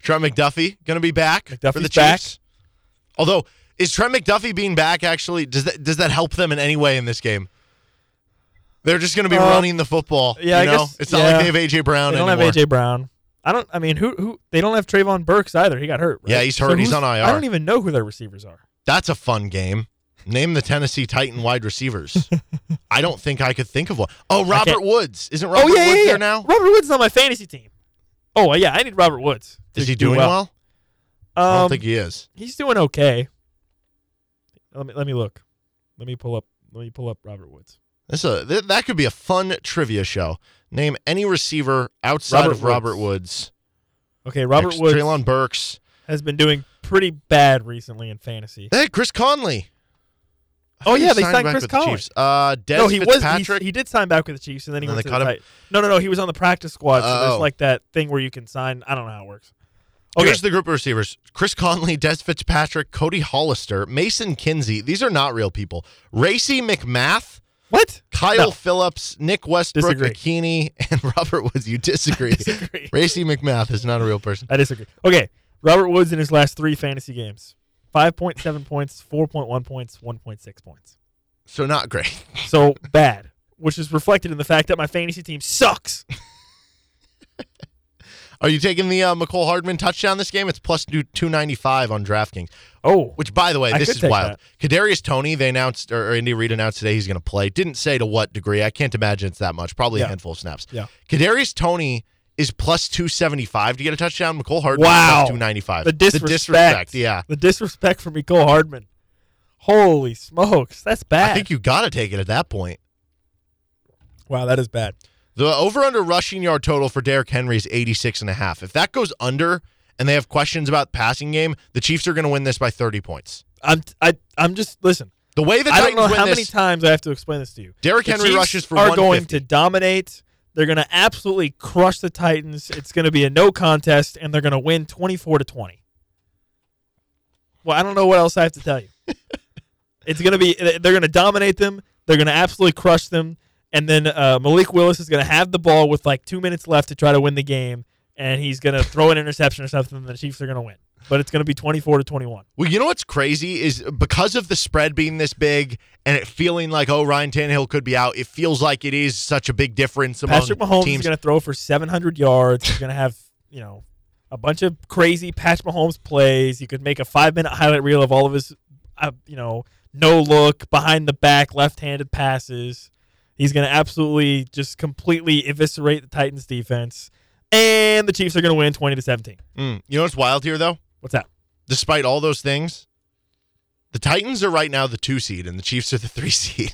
S4: Trent McDuffie going to be back for the
S5: McDuffie's back.
S4: Chiefs. Although, is Trent McDuffie being back actually does that does that help them in any way in this game? They're just going to be
S5: Um,
S4: running the football.
S5: yeah,
S4: you know?
S5: guess-
S4: it's not
S5: yeah.
S4: like they have AJ Brown
S5: They don't
S4: anymore.
S5: have AJ Brown. I don't. I mean, who who? They don't have Treylon Burks either. He got hurt. right?
S4: Yeah, he's hurt. He's on IR.
S5: I don't even know who their receivers are.
S4: That's a fun game. Name the Tennessee Titan wide receivers. [laughs] I don't think I could think of one. Oh, Robert Woods. Isn't Robert
S5: oh yeah,
S4: Woods
S5: yeah, yeah.
S4: there now?
S5: Robert Woods is on my fantasy team. Oh yeah, I need Robert Woods. to
S4: Is he
S5: do
S4: doing well? I don't
S5: Um,
S4: think he is.
S5: he's doing okay. Let me let me look. Let me pull up. Let me pull up Robert Woods.
S4: This a th- that could be a fun trivia show. Name any receiver outside
S5: Robert
S4: of Robert
S5: Woods.
S4: Woods.
S5: Okay, Robert
S4: Ex-
S5: Woods
S4: Treylon Burks.
S5: has been doing pretty bad recently in fantasy.
S4: Hey, Chris Conley.
S5: Oh, yeah, they signed
S4: back
S5: Chris
S4: with the
S5: Conley.
S4: Chiefs. Uh, Dez
S5: no, he was. He,
S4: Fitzpatrick.
S5: he did sign back with the Chiefs, and then he
S4: And
S5: went
S4: they
S5: to
S4: cut
S5: the
S4: him?
S5: Titans. No, no, no. He was on the practice squad. So
S4: Oh.
S5: there's like that thing where you can sign. I don't know how it works. Okay,
S4: Here's the group of receivers: Chris Conley, Dez Fitzpatrick, Cody Hollister, Mason Kinsey. These are not real people. Racey McMath,
S5: what?
S4: Kyle
S5: No.
S4: Phillips, Nick Westbrook,
S5: Disagree.
S4: And [laughs] Robert Woods. You disagree. [laughs]
S5: disagree.
S4: Racey McMath is not a real person.
S5: I disagree. Okay, Robert Woods in his last three fantasy games: five point seven points, four point one points, one point six points.
S4: So not great. [laughs]
S5: So bad, which is reflected in the fact that my fantasy team sucks. [laughs]
S4: Are you taking the uh, Mecole Hardman touchdown this game? It's plus two ninety five on DraftKings.
S5: Oh,
S4: Which, by the way,
S5: I
S4: this is wild. Kadarius Toney, they announced, or Andy Reid announced today he's going to play. Didn't say to what degree. I can't imagine it's that much. Probably a handful of snaps.
S5: Yeah.
S4: Kadarius Toney is plus two seventy five to get a touchdown. Mecole Hardman
S5: Wow.
S4: plus two ninety five.
S5: the disrespect.
S4: Yeah.
S5: the disrespect for Nicole Hardman. Holy smokes, that's bad.
S4: I think you got to take it at that point.
S5: wow, that is bad.
S4: The over under rushing yard total for Derrick Henry is 86 and a half. If that goes under and they have questions about passing game, the Chiefs are going to win this by 30 points.
S5: I'm I I'm just listen.
S4: The way that
S5: I don't know how
S4: this,
S5: many times I have to explain this to you.
S4: Derrick Henry
S5: Chiefs
S4: rushes for
S5: are going to dominate. They're going to absolutely crush the Titans. It's going to be a no contest, and they're going to win 24 to 20. Well, I don't know what else I have to tell you. [laughs] it's going to be they're going to dominate them. They're going to absolutely crush them, and then uh, Malik Willis is going to have the ball with like two minutes left to try to win the game, and he's going to throw an interception or something. And the Chiefs are going to win, but it's going to be 24 to 21.
S4: Well, you know what's crazy is because of the spread being this big and it feeling like, oh, Ryan Tannehill could be out, it feels like it is such a big difference among
S5: Patrick Mahomes
S4: teams.
S5: is going to throw for 700 yards. He's going to have, you know, a bunch of crazy Patrick Mahomes plays. You could make a five minute highlight reel of all of his, uh, you know, no look, behind the back, left handed passes. He's going to absolutely just completely eviscerate the Titans defense. And the Chiefs are going to win 20 to 17.
S4: Mm. You know what's wild here, though?
S5: What's that?
S4: Despite all those things, the Titans are right now the two seed and the Chiefs are the three [laughs] seed.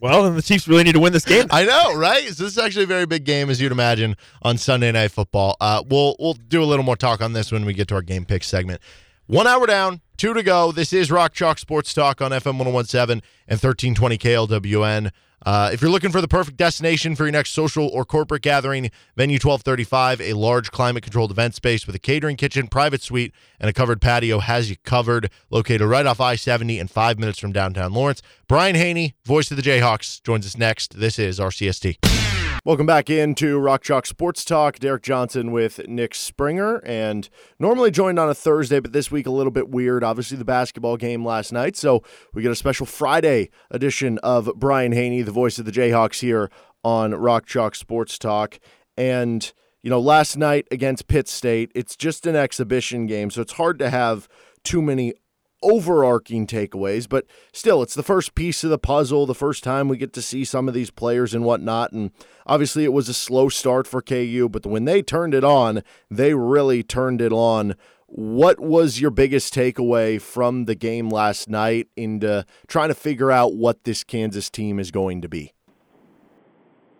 S5: Well, then the Chiefs really need to win this game.
S4: I know, right? So this is actually a very big game, as you'd imagine, on Sunday Night Football. Uh, we'll we'll do a little more talk on this when we get to our game pick segment. One hour down, two to go. This is Rock Chalk Sports Talk on FM 1017 and 1320 KLWN. Uh, if you're looking for the perfect destination for your next social or corporate gathering, Venue 1235, a large climate controlled event space with a catering kitchen, private suite, and a covered patio has you covered. Located right off I 70 and five minutes from downtown Lawrence. Brian Hanni, voice of the Jayhawks, joins us next. This is RCST. Welcome back into Rock Chalk Sports Talk. Derek Johnson with Nick Springer, and normally joined on a Thursday, but this week a little bit weird. Obviously, the basketball game last night, so we get a special Friday edition of Brian Hanni, the voice of the Jayhawks, here on Rock Chalk Sports Talk. And you know, last night against Pitt State, it's just an exhibition game, so it's hard to have too many overarching takeaways, but still, it's the first piece of the puzzle, the first time we get to see some of these players and whatnot. And obviously, it was a slow start for KU, but when they turned it on, they really turned it on. What was your biggest takeaway from the game last night into trying to figure out what this Kansas team is going to be?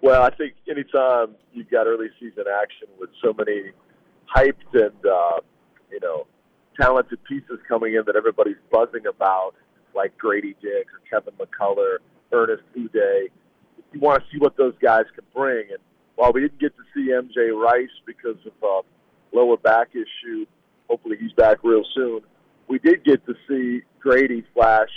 S6: Well, I think anytime you've got early season action with so many hyped and uh, you know talented pieces coming in that everybody's buzzing about, like Grady Dick or Kevin McCullar, Ernest Udeh, you want to see what those guys can bring. And while we didn't get to see MJ Rice because of a lower back issue, hopefully he's back real soon. We did get to see Grady flash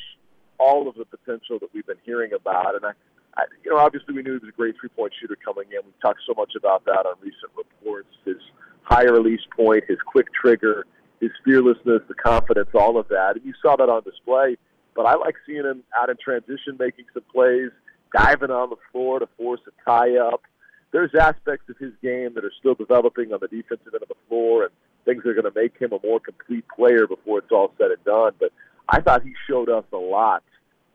S6: all of the potential that we've been hearing about, and I I, you know, obviously we knew he was a great three-point shooter coming in. We've talked so much about that on recent reports. His high release point, his quick trigger, his fearlessness, the confidence, all of that. And you saw that on display. But I like seeing him out in transition, making some plays, diving on the floor to force a tie-up. There's aspects of his game that are still developing on the defensive end of the floor and things that are going to make him a more complete player before it's all said and done. But I thought he showed us a lot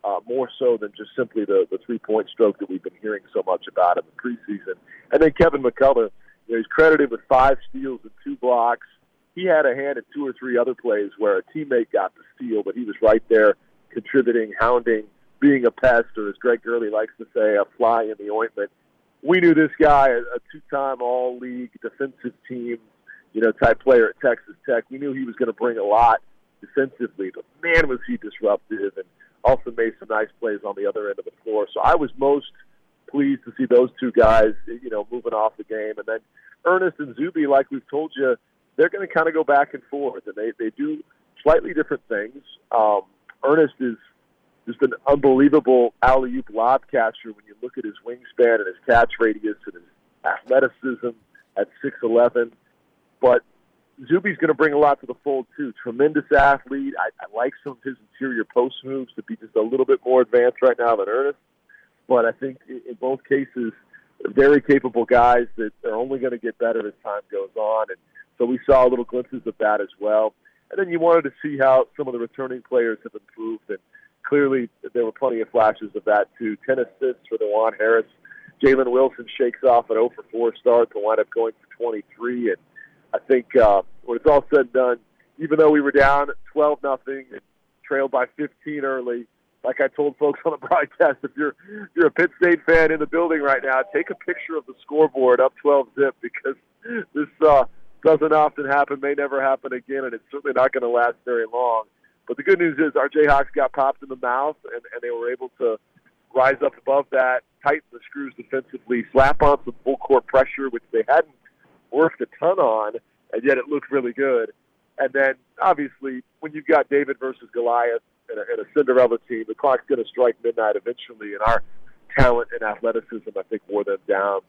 S6: uh, more so than just simply the, the three point stroke that we've been hearing so much about in the preseason. And then Kevin McCullar, you know, he's credited with five steals and two blocks. He had a hand in two or three other plays where a teammate got the steal, but he was right there contributing, hounding, being a pest, or as Greg Gurley likes to say, a fly in the ointment. We knew this guy, a two-time All-League defensive team, you know, type player at Texas Tech. We knew he was going to bring a lot defensively, but man, was he disruptive and also made some nice plays on the other end of the floor. So I was most pleased to see those two guys, you know, moving off the game. And then Ernest and Zuby, like we've told you, they're going to kind of go back and forth, and they they do slightly different things. Um, Ernest is just an unbelievable alley oop lob catcher when you look at his wingspan and his catch radius and his athleticism at six eleven. But Zuby's going to bring a lot to the fold too. Tremendous athlete. I, I like some of his interior post moves to be just a little bit more advanced right now than Ernest. But I think in both cases, very capable guys that are only going to get better as time goes on. And so we saw little glimpses of that as well. And then you wanted to see how some of the returning players have improved. And clearly, there were plenty of flashes of that too. Ten assists for Dajuan Harris. Jalen Wilson shakes off an 0 for 4 start to wind up going for 23. And I think uh, when it's all said and done, even though we were down 12 nothing and trailed by 15 early, like I told folks on the [laughs] broadcast, if you're if you're a Pitt State fan in the building right now, take a picture of the scoreboard up 12 zip because [laughs] this uh, doesn't often happen, may never happen again, and it's certainly not going to last very long. But the good news is our Jayhawks got popped in the mouth, and, and they were able to rise up above that, tighten the screws defensively, slap on some full court pressure, which they hadn't worked a ton on, and yet it looked really good. And then, obviously, when you've got David versus Goliath and a, and a Cinderella team, the clock's going to strike midnight eventually, and our talent and athleticism, I think, wore them down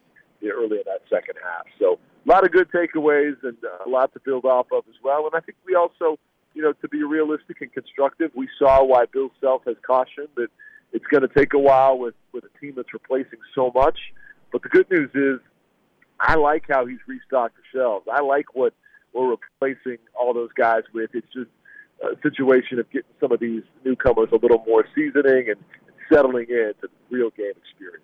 S6: early in that second half. So a lot of good takeaways and uh, a lot to build off of as well. And I think we also, you know, to be realistic and constructive, we saw why Bill Self has cautioned that it's going to take a while with with a team that's replacing so much. But the good news is I like how he's restocked the shelves. I like what we're replacing all those guys with. It's just a situation of getting some of these newcomers a little more seasoning and settling into the real game experience.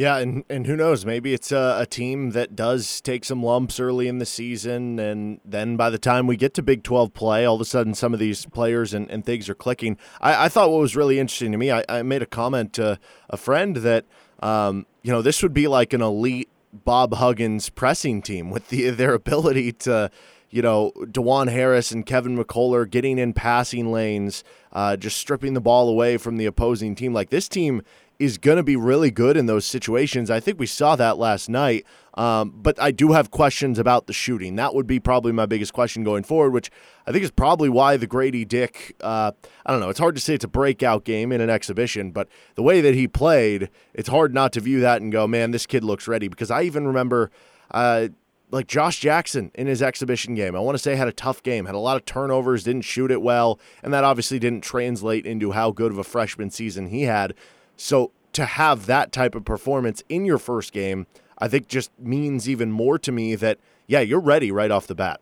S4: Yeah, and, and who knows? Maybe it's a, a, team that does take some lumps early in the season, and then by the time we get to Big 12 play, all of a sudden some of these players and, and things are clicking. I, I thought what was really interesting to me, I, I made a comment to a friend that, um, you know, this would be like an elite Bob Huggins pressing team with the, [laughs] their ability to, you know, Dajuan Harris and Kevin McCullar getting in passing lanes, uh, just stripping the ball away from the opposing team. Like this team is going to be really good in those situations. I think we saw that last night. Um, but I do have questions about the shooting. That would be probably my biggest question going forward, which I think is probably why the Grady Dick, uh, I don't know, it's hard to say it's a breakout game in an exhibition, but the way that he played, it's hard not to view that and go, man, this kid looks ready. Because I even remember. Uh, like Josh Jackson in his exhibition game. I want to say had a tough game, had a lot of turnovers, didn't shoot it well, and that obviously didn't translate into how good of a freshman season he had. So to have that type of performance in your first game, I think just means even more to me that, yeah, you're ready right off the bat.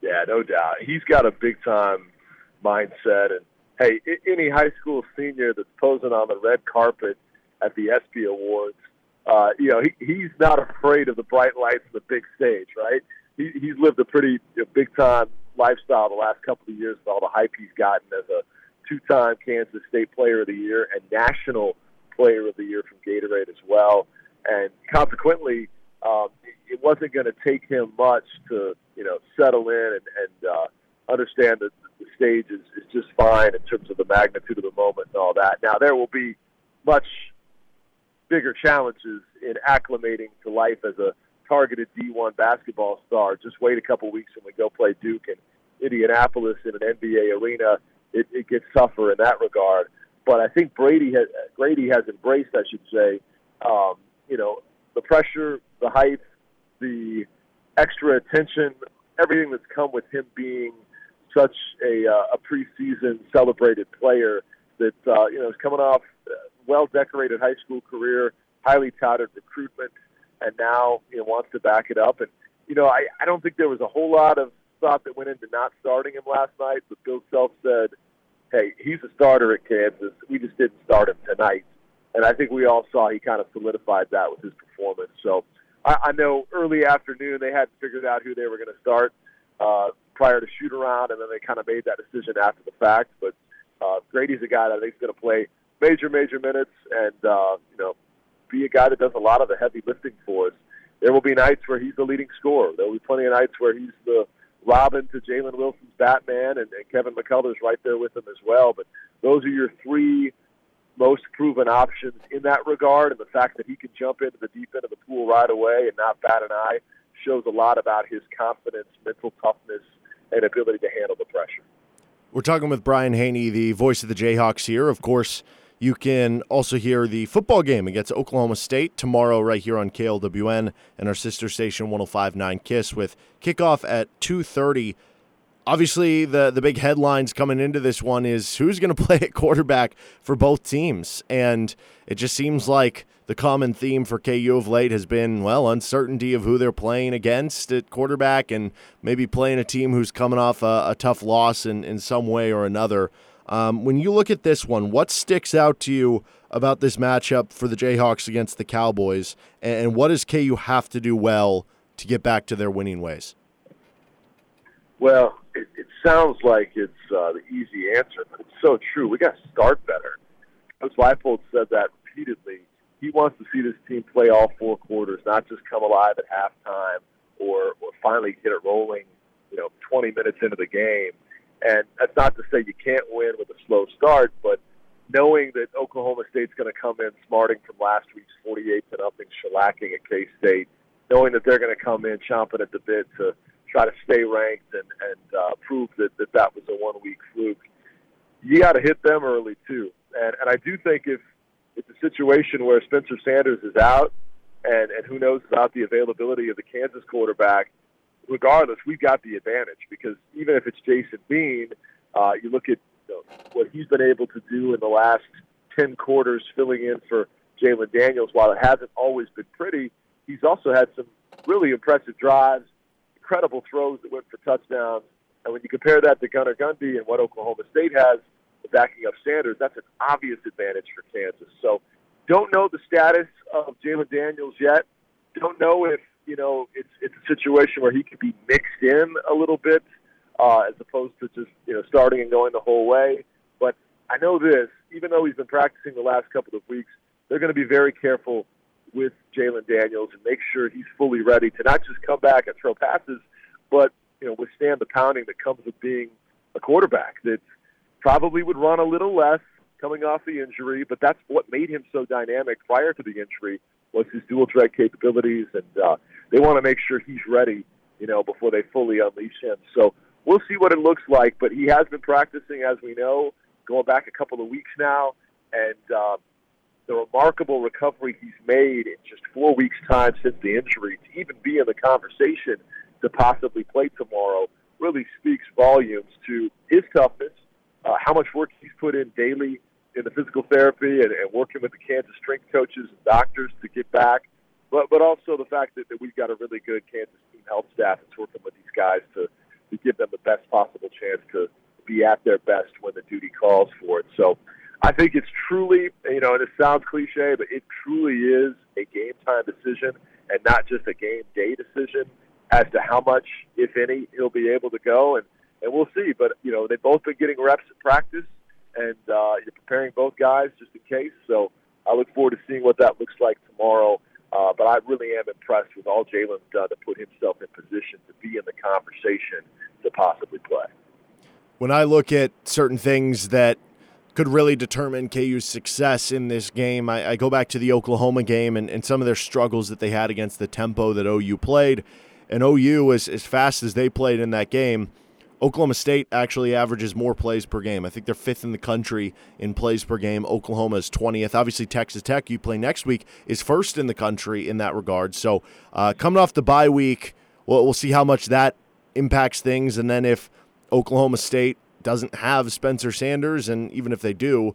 S6: Yeah, no doubt. He's got a big time mindset. And hey, any high school senior that's posing on the red carpet at the ESPY Awards, uh, you know, he, he's not afraid of the bright lights of the big stage, right? He, he's lived a pretty you know, big time lifestyle the last couple of years with all the hype he's gotten as a two-time Kansas State Player of the Year and National Player of the Year from Gatorade as well. And consequently, um, it wasn't going to take him much to you know settle in and, and uh, understand that the stage is, is just fine in terms of the magnitude of the moment and all that. Now there will be much bigger challenges in acclimating to life as a targeted D1 basketball star. Just wait a couple weeks when we go play Duke in Indianapolis in an NBA arena it, it gets tougher in that regard. But I think Brady has Grady has embraced, I should say, um, you know, the pressure, the hype, the extra attention, everything that's come with him being such a, uh, a preseason celebrated player that uh, you know is coming off well decorated high school career, highly touted recruitment, and now you know wants to back it up. And you know, I, I don't think there was a whole lot of thought that went into not starting him last night, but Bill Self said, hey, he's a starter at Kansas. We just didn't start him tonight. And I think we all saw he kind of solidified that with his performance. So I, I know early afternoon they hadn't figured out who they were going to start uh, prior to shoot around, and then they kind of made that decision after the fact. But uh, Grady's a guy that I think is going to play major, major minutes, and uh, you know, be a guy that does a lot of the heavy lifting for us. There will be nights where he's the leading scorer. There will be plenty of nights where he's the Robin to Jalen Wilson's Batman, and, and Kevin McCullar's right there with him as well. But those are your three most proven options in that regard, and the fact that he can jump into the deep end of the pool right away and not bat an eye shows a lot about his confidence, mental toughness, and ability to handle the pressure.
S4: We're talking with Brian Hanni, the voice of the Jayhawks here. Of course, you can also hear the football game against Oklahoma State tomorrow right here on KLWN and our sister station 1059 Kiss with kickoff at 2:30. Obviously, the the big headlines coming into this one is who's going [laughs] to play at quarterback for both teams, and it just seems like the common theme for KU of late has been well uncertainty of who they're playing against at quarterback, and maybe playing a team who's coming off a, a tough loss in in some way or another. Um, when you look at this one, what sticks out to you about this matchup for the Jayhawks against the Cowboys, and what does KU have to do well to get back to their winning ways?
S6: Well, it, it sounds like it's uh, the easy answer, but it's so true. We got to start better. Coach Leipold said that repeatedly. He wants to see this team play all four quarters, not just come alive at halftime or, or finally get it rolling, you know, 20 minutes into the game. And that's not to say you can't win with a slow start, but knowing that Oklahoma State's going to come in smarting from last week's 48 to nothing shellacking at K State, knowing that they're going to come in chomping at the bit to try to stay ranked and, and uh, prove that, that that was a one week fluke, you got to hit them early too. And, and I do think if it's a situation where Spencer Sanders is out, and, and who knows about the availability of the Kansas quarterback, regardless, we've got the advantage because even if it's Jason Bean, uh, you look at you know, what he's been able to do in the last 10 quarters filling in for Jalon Daniels. While it hasn't always been pretty, he's also had some really impressive drives, incredible throws that went for touchdowns. And when you compare that to Gunnar Gundy and what Oklahoma State has backing up Sanders, that's an obvious advantage for Kansas. So don't know the status of Jalon Daniels yet. Don't know if you know, it's it's a situation where he could be mixed in a little bit, uh, as opposed to just you know starting and going the whole way. But I know this, even though he's been practicing the last couple of weeks, they're going to be very careful with Jalon Daniels and make sure he's fully ready to not just come back and throw passes, but you know withstand the pounding that comes with being a quarterback that probably would run a little less coming off the injury, but that's what made him so dynamic prior to the injury was his dual threat capabilities, and uh, they want to make sure he's ready, you know, before they fully unleash him. So we'll see what it looks like. But he has been practicing, as we know, going back a couple of weeks now, and uh, the remarkable recovery he's made in just four weeks' time since the injury to even be in the conversation to possibly play tomorrow really speaks volumes to his toughness, uh, how much work he's put in daily in the physical therapy and, and working with the Kansas strength coaches and doctors to get back, but but also the fact that, that we've got a really good Kansas team health staff that's working with these guys to to give them the best possible chance to be at their best when the duty calls for it. So I think it's truly, you know, and it sounds cliche, but it truly is a game time decision and not just a game day decision as to how much, if any, he'll be able to go. And, and we'll see. But, you know, they've both been getting reps at practice and uh, you're preparing both guys just in case. So I look forward to seeing what that looks like tomorrow. Uh, but I really am impressed with all Jalon's done to put himself in position to be in the conversation to possibly play.
S4: When I look at certain things that could really determine KU's success in this game, I, I go back to the Oklahoma game and, and, some of their struggles that they had against the tempo that OU played. And OU, as, as fast as they played in that game, Oklahoma State actually averages more plays per game. I think they're fifth in the country in plays per game. Oklahoma is 20th. Obviously, Texas Tech, you play next week, is first in the country in that regard. So, uh, coming off the bye week, we'll, we'll see how much that impacts things. And then if Oklahoma State doesn't have Spencer Sanders, and even if they do,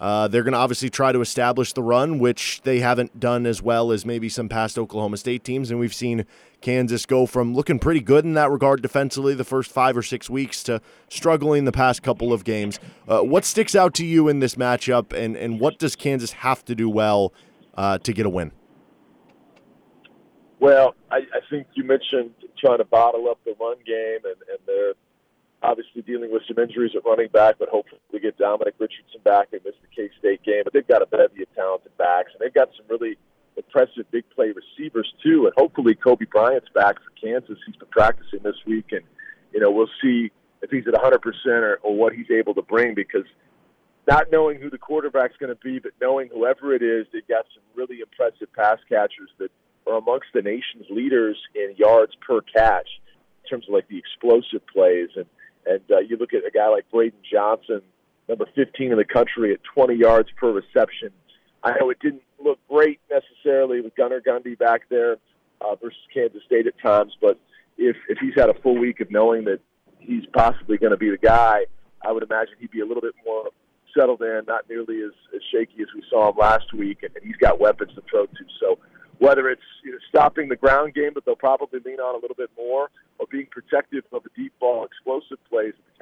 S4: uh, they're going to obviously try to establish the run, which they haven't done as well as maybe some past Oklahoma State teams. And we've seen Kansas go from looking pretty good in that regard defensively the first five or six weeks to struggling the past couple of games. Uh, what sticks out to you in this matchup, and, and what does Kansas have to do well uh, to get a win?
S6: Well, I, I think you mentioned trying to bottle up the run game, and, and they're obviously dealing with some injuries at running back, but hopefully we get Dominic Richardson back. They missed the K State game, but they've got a bevy of talented backs, and they've got some really impressive big play receivers too. And hopefully Cobee Bryant's back for Kansas. He's been practicing this week, and you know we'll see if he's at 100 percent or, or what he's able to bring because not knowing who the quarterback's going to be, but knowing whoever it is, they've got some really impressive pass catchers that are amongst the nation's leaders in yards per catch in terms of like the explosive plays. And and uh, you look at a guy like Braydon Johnson, number 15 in the country at 20 yards per reception. I know it didn't look great necessarily with Gunnar Gundy back there uh, versus Kansas State at times, but if if he's had a full week of knowing that he's possibly going to be the guy, I would imagine he'd be a little bit more settled in, not nearly as, as shaky as we saw him last week, and, and he's got weapons to throw to. So whether it's you know, stopping the ground game that they'll probably lean on a little bit more, or being protective of the deep ball explosive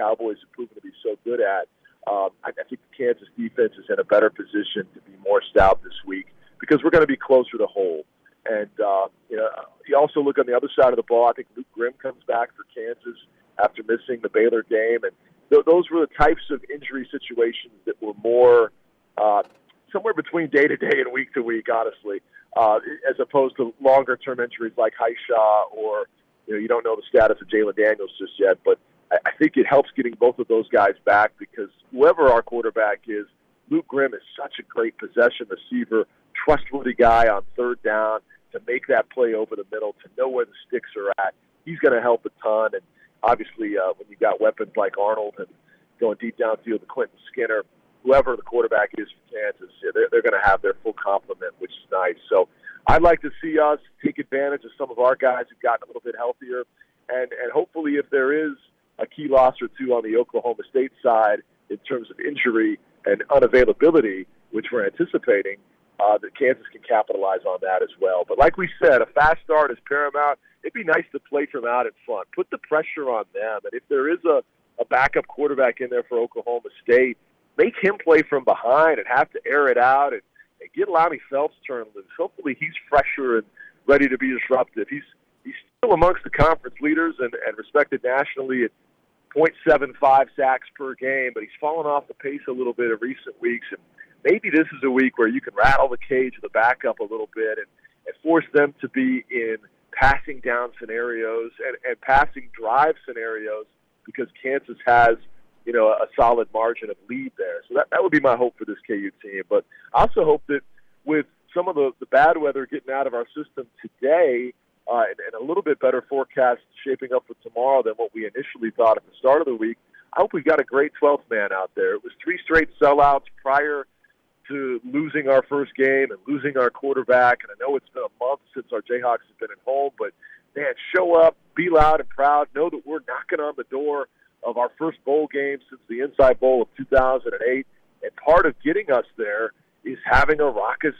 S6: Cowboys have proven to be so good at, um, I, I think the Kansas defense is in a better position to be more stout this week because we're going to be closer to whole. And uh, you know, you also look on the other side of the ball. I think Luke Grimm comes back for Kansas after missing the Baylor game, and th- those were the types of injury situations that were more uh, somewhere between day to day and week to week, honestly, uh, as opposed to longer term injuries like Hishaw or you know you don't know the status of Jalon Daniels just yet, but I, think it helps getting both of those guys back because whoever our quarterback is, Luke Grimm is such a great possession receiver, trustworthy guy on third down to make that play over the middle, to know where the sticks are at. He's going to help a ton, and obviously uh, when you've got weapons like Arnold and going deep downfield to Quinton Skinner, whoever the quarterback is for Kansas, they're, they're going to have their full complement, which is nice. So I'd like to see us take advantage of some of our guys who've gotten a little bit healthier, and and hopefully if there is a key loss or two on the Oklahoma State side in terms of injury and unavailability, which we're anticipating, uh, that Kansas can capitalize on that as well. But like we said, a fast start is paramount. It'd be nice to play from out in front, put the pressure on them, and if there is a a backup quarterback in there for Oklahoma State, make him play from behind and have to air it out and, and get Lonnie Phelps turned loose. Hopefully, he's fresher and ready to be disruptive. He's he's still amongst the conference leaders and, and respected nationally at 0.75 sacks per game, but he's fallen off the pace a little bit in recent weeks. And maybe this is a week where you can rattle the cage of the backup a little bit and, and force them to be in passing down scenarios and, and passing drive scenarios because Kansas has – you know, a solid margin of lead there. So that, that would be my hope for this KU team. But I also hope that with some of the, the bad weather getting out of our system today uh, and, and a little bit better forecast shaping up for tomorrow than what we initially thought at the start of the week, I hope we've got a great 12th man out there. It was three straight sellouts prior to losing our first game and losing our quarterback. And I know it's been a month since our Jayhawks have been at home, but man, show up, be loud and proud, know that we're knocking on the door – of our first bowl game since the Insight Bowl of 2008. And part of getting us there is having a raucous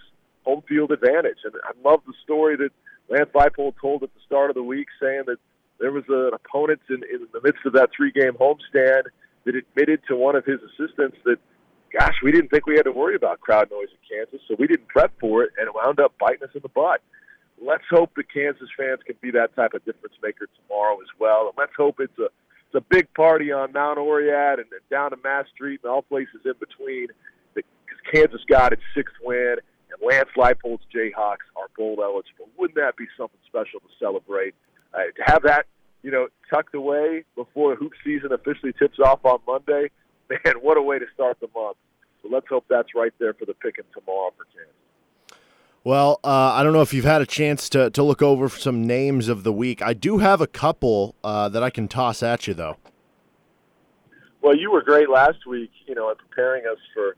S6: home field advantage. And I love the story that Lance Leipold told at the start of the week, saying that there was an opponent in, in the midst of that three-game homestand that admitted to one of his assistants that, gosh, we didn't think we had to worry about crowd noise in Kansas, so we didn't prep for it, and it wound up biting us in the butt. Let's hope that Kansas fans can be that type of difference maker tomorrow as well, and let's hope it's a it's a big party on Mount Oread and, and down to Mass Street and all places in between. Because Kansas got its sixth win, and Lance Leipold's Jayhawks are bowl eligible. Wouldn't that be something special to celebrate? Uh, to have that, you know, tucked away before hoop season officially tips off on Monday, [laughs] man, what a way to start the month. So let's hope that's right there for the pick picking tomorrow for Kansas.
S4: Well, uh, I don't know if you've had a chance to, to look over some names of the week. I do have a couple uh, that I can toss at you, though.
S6: Well, you were great last week, you know, in preparing us for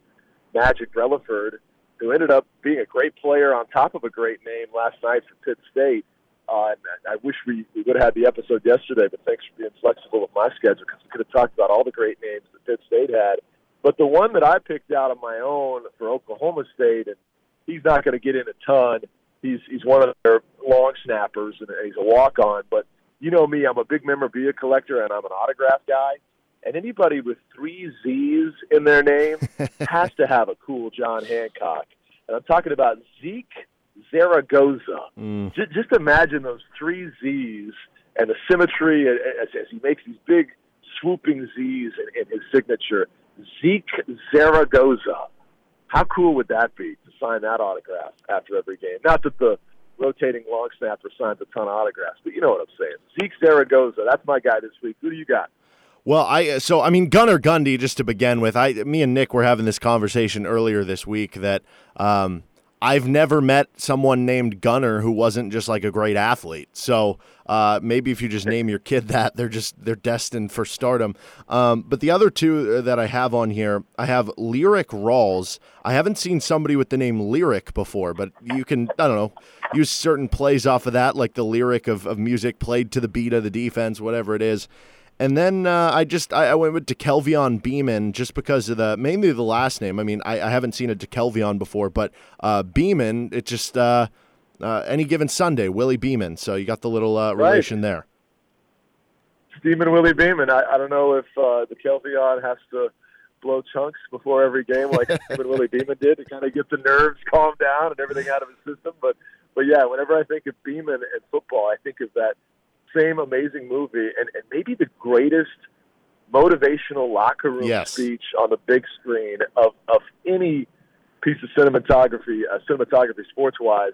S6: Magic Relaford, who ended up being a great player on top of a great name last night for Pitt State. Uh, and I wish we, we would have had the episode yesterday, but thanks for being flexible with my schedule because we could have talked about all the great names that Pitt State had. But the one that I picked out on my own for Oklahoma State and he's not going to get in a ton. He's he's one of their long snappers and he's a walk on. But you know me, I'm a big memorabilia collector and I'm an autograph guy. And anybody with three Z's in their name [laughs] has to have a cool John Hancock. And I'm talking about Zeke Zaragoza.
S4: Mm.
S6: J- just imagine those three Z's and the symmetry as, as he makes these big swooping Z's in, in his signature. Zeke Zaragoza. How cool would that be to sign that autograph after every game? Not that the rotating long snapper signs a ton of autographs, but you know what I'm saying. Zeke Zaragoza. That's my guy this week. Who do you got?
S4: Well, I so I mean Gunnar Gundy just to begin with. I me and Nick were having this conversation earlier this week that um, I've never met someone named Gunnar who wasn't just like a great athlete. So uh, maybe if you just name your kid that, they're just they're destined for stardom. Um, but the other two that I have on here, I have Lyric Rawls. I haven't seen somebody with the name Lyric before, but you can I don't know use certain plays off of that, like the lyric of, of music played to the beat of the defense, whatever it is. And then uh, I just I, I went with DeKelvion Beeman just because of the mainly the last name. I mean I, I haven't seen a DeKelvion before, but uh, Beeman it just uh, uh, any given Sunday Willie Beamen. So you got the little uh,
S6: Right.
S4: relation there.
S6: Steamin' Willie Beamen. I, I don't know if uh, the Kelvion has to blow chunks before every game like [laughs] Steamin' Willie Beamen did to kind of get the nerves calmed down and everything out of his system. But but yeah, whenever I think of Beeman and football, I think of that same amazing movie and, and maybe the greatest motivational locker room
S4: Yes.
S6: speech on the big screen of, of any piece of cinematography, uh, cinematography sports wise.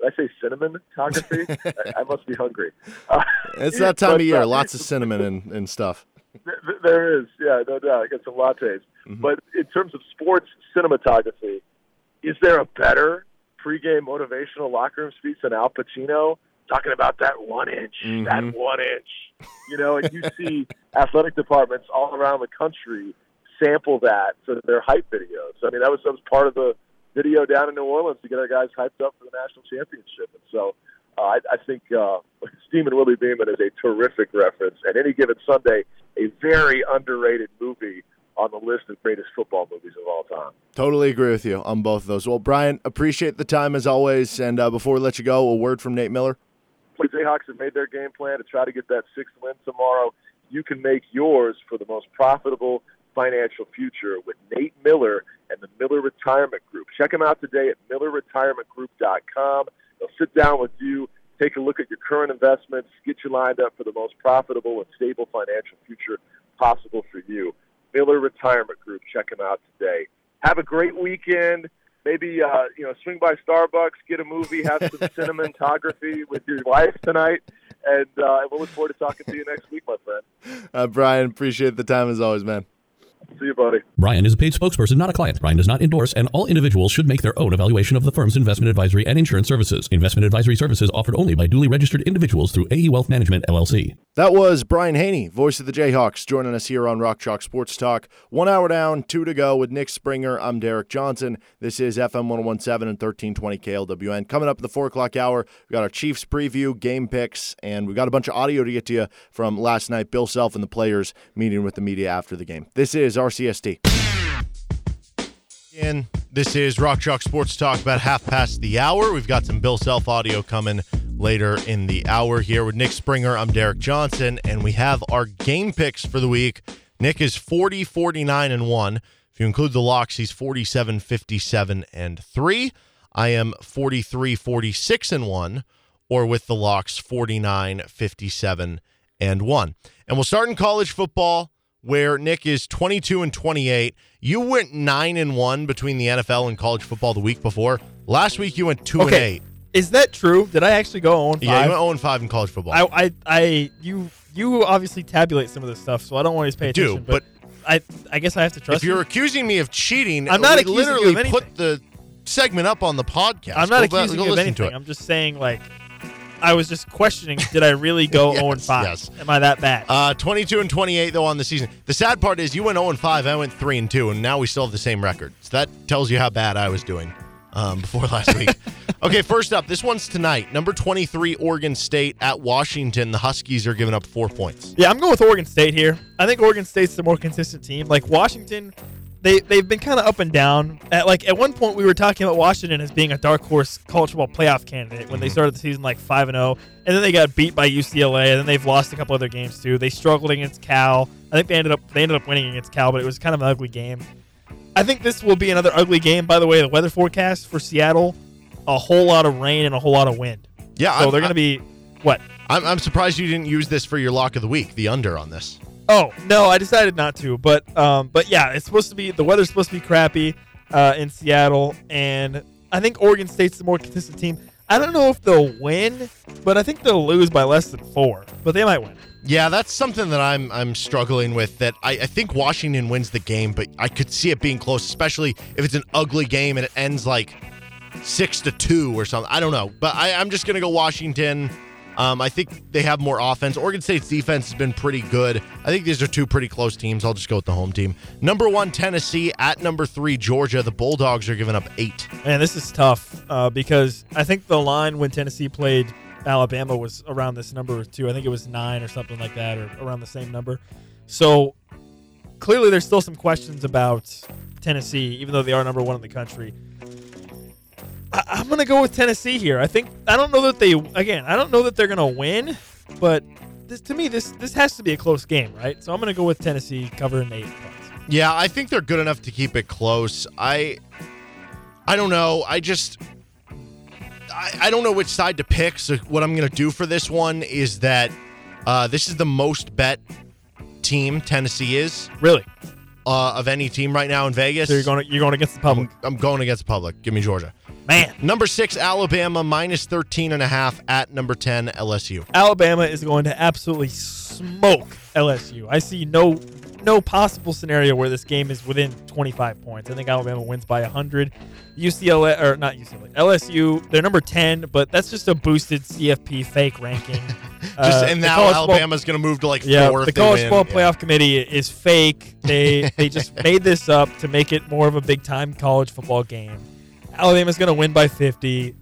S6: Did I say cinematography? [laughs] I, I must be hungry. Uh, [laughs]
S4: It's that time
S6: but,
S4: of year,
S6: uh,
S4: lots of cinnamon and, and stuff.
S6: Th- th- There is, yeah, no doubt. I got some lattes. But in terms of sports cinematography, is there a better pregame motivational locker room speech than Al Pacino talking about that one inch, that
S4: Mhm.
S6: one inch? You know, and you see [laughs] athletic departments all around the country sample that for their hype videos. I mean, that was, that was part of the video down in New Orleans to get our guys hyped up for the national championship. And so uh, I, I think uh, [laughs] Willie Beamen is a terrific reference. And any given Sunday, a very underrated movie on the list of greatest football movies of all time.
S4: Totally agree with you on both of those. Well, Brian, appreciate the time as always. And uh, before we let you go, a word from Nate Miller.
S6: The Jayhawks have made their game plan to try to get that sixth win tomorrow. You can make yours for the most profitable financial future with Nate Miller and the Miller Retirement Group. Check them out today at millerretirementgroup.com. They'll sit down with you, take a look at your current investments, get you lined up for the most profitable and stable financial future possible for you. Miller Retirement Group. Check them out today. Have a great weekend. Maybe uh, you know, swing by Starbucks, get a movie, have some [laughs] cinematography with your wife tonight, and uh, we'll look forward to talking to you next week, my friend.
S4: Uh, Brian, appreciate the time as always, man.
S6: See you, buddy.
S7: Brian is a paid spokesperson, not a client. Brian does not endorse, and all individuals should make their own evaluation of the firm's investment advisory and insurance services. Investment advisory services offered only by duly registered individuals through AE Wealth Management, LLC.
S4: That was Brian Hanni, voice of the Jayhawks, joining us here on Rock Chalk Sports Talk. One hour down, two to go with Nick Springer. I'm Derek Johnson. This is FM 1017 and 1320 KLWN. Coming up at the 4 o'clock hour, we got our Chiefs preview, game picks, and we got a bunch of audio to get to you from last night. Bill Self and the players meeting with the media after the game. This is RCST. And this is Rock Chalk Sports Talk about half past the hour. We've got some Bill Self audio coming later in the hour here with Nick Springer. I'm Derek Johnson, and we have our game picks for the week. Nick is 40, 49, and 1. If you include the locks, he's 47, 57, and 3. I am 43, 46, and 1, or with the locks, 49, 57, and 1. And we'll start in college football where Nick is 22 and 28. You went 9 and 1 between the NFL and college football the week before. Last week you went 2 and 8.
S5: Is that true? Did I actually go oh on five?
S4: Yeah, you went 0 and 5 in college football.
S5: I, I, I, you, you obviously tabulate some of this stuff, so I don't always pay
S4: do,
S5: attention. but I, I guess I have to trust.
S4: if you're
S5: you.
S4: accusing me of cheating,
S5: I'm not
S4: we
S5: accusing you
S4: literally put the segment up on the podcast.
S5: I'm not
S4: Go
S5: accusing you of anything. I'm just saying, like, I was just questioning: Did I really go [laughs]
S4: Yes,
S5: 0 and 5?
S4: yes.
S5: Am I that bad?
S4: Uh, 22 and 28 though on the season. The sad part is you went 0 and 5. I went 3 and 2, and now we still have the same record. So that tells you how bad I was doing um, before last [laughs] week. okay, first up, this one's tonight. Number 23, Oregon State at Washington. The Huskies are giving up four points.
S5: Yeah, I'm going with Oregon State here. I think Oregon State's the more consistent team. Like Washington, they they've been kind of up and down. At like at one point, we were talking about Washington as being a dark horse college football playoff candidate when they mhm. started the season like five and zero, and then they got beat by UCLA, and then they've lost a couple other games too. They struggled against Cal. I think they ended up they ended up winning against Cal, but it was kind of an ugly game. I think this will be another ugly game. By the way, the weather forecast for Seattle a whole lot of rain and a whole lot of wind.
S4: Yeah,
S5: So
S4: I'm,
S5: they're going to be what?
S4: I'm, I'm surprised you didn't use this for your lock of the week, the under on this.
S5: Oh no, I decided not to. But um, but yeah, it's supposed to be the weather's supposed to be crappy uh, in Seattle, and I think Oregon State's the more consistent team. I don't know if they'll win, but I think they'll lose by less than four. But they might win.
S4: Yeah, that's something that I'm I'm struggling with. That I, I think Washington wins the game, but I could see it being close, especially if it's an ugly game and it ends like six to two or something. I don't know, but I, I'm just gonna go Washington. Um, I think they have more offense. Oregon State's defense has been pretty good. I think these are two pretty close teams. I'll just go with the home team. Number one, Tennessee at number three, Georgia. The Bulldogs are giving up eight.
S5: Man, this is tough uh, because I think the line when Tennessee played Alabama was around this number too. I think it was nine or something like that, or around the same number. So clearly, there's still some questions about Tennessee, even though they are number one in the country. I- I'm gonna go with Tennessee here. I think I don't know that they again. I don't know that they're gonna win, but this, to me, this this has to be a close game, right? So I'm gonna go with Tennessee covering eight points.
S4: Yeah, I think they're good enough to keep it close. I I don't know. I just I, I don't know which side to pick. So what I'm gonna do for this one is that uh, this is the most bet team Tennessee is
S5: Really?
S4: uh, of any team right now in Vegas.
S5: So you're going to you're going against the public,
S4: I'm, I'm going against the public. Give me Georgia.
S5: Man.
S4: Number six, Alabama, minus 13 and a half at number 10, LSU.
S5: Alabama is going to absolutely smoke LSU. I see no no possible scenario where this game is within 25 points. I think Alabama wins by 100. UCLA or not UCLA, LSU, they're number 10, but that's just a boosted CFP fake ranking. [laughs]
S4: Just
S5: Uh,
S4: and now Alabama's going to move to like
S5: yeah,
S4: fourth.
S5: the college football
S4: Yeah.
S5: playoff committee is fake. They they just [laughs] made this up to make it more of a big time college football game. Alabama's going to win by 50.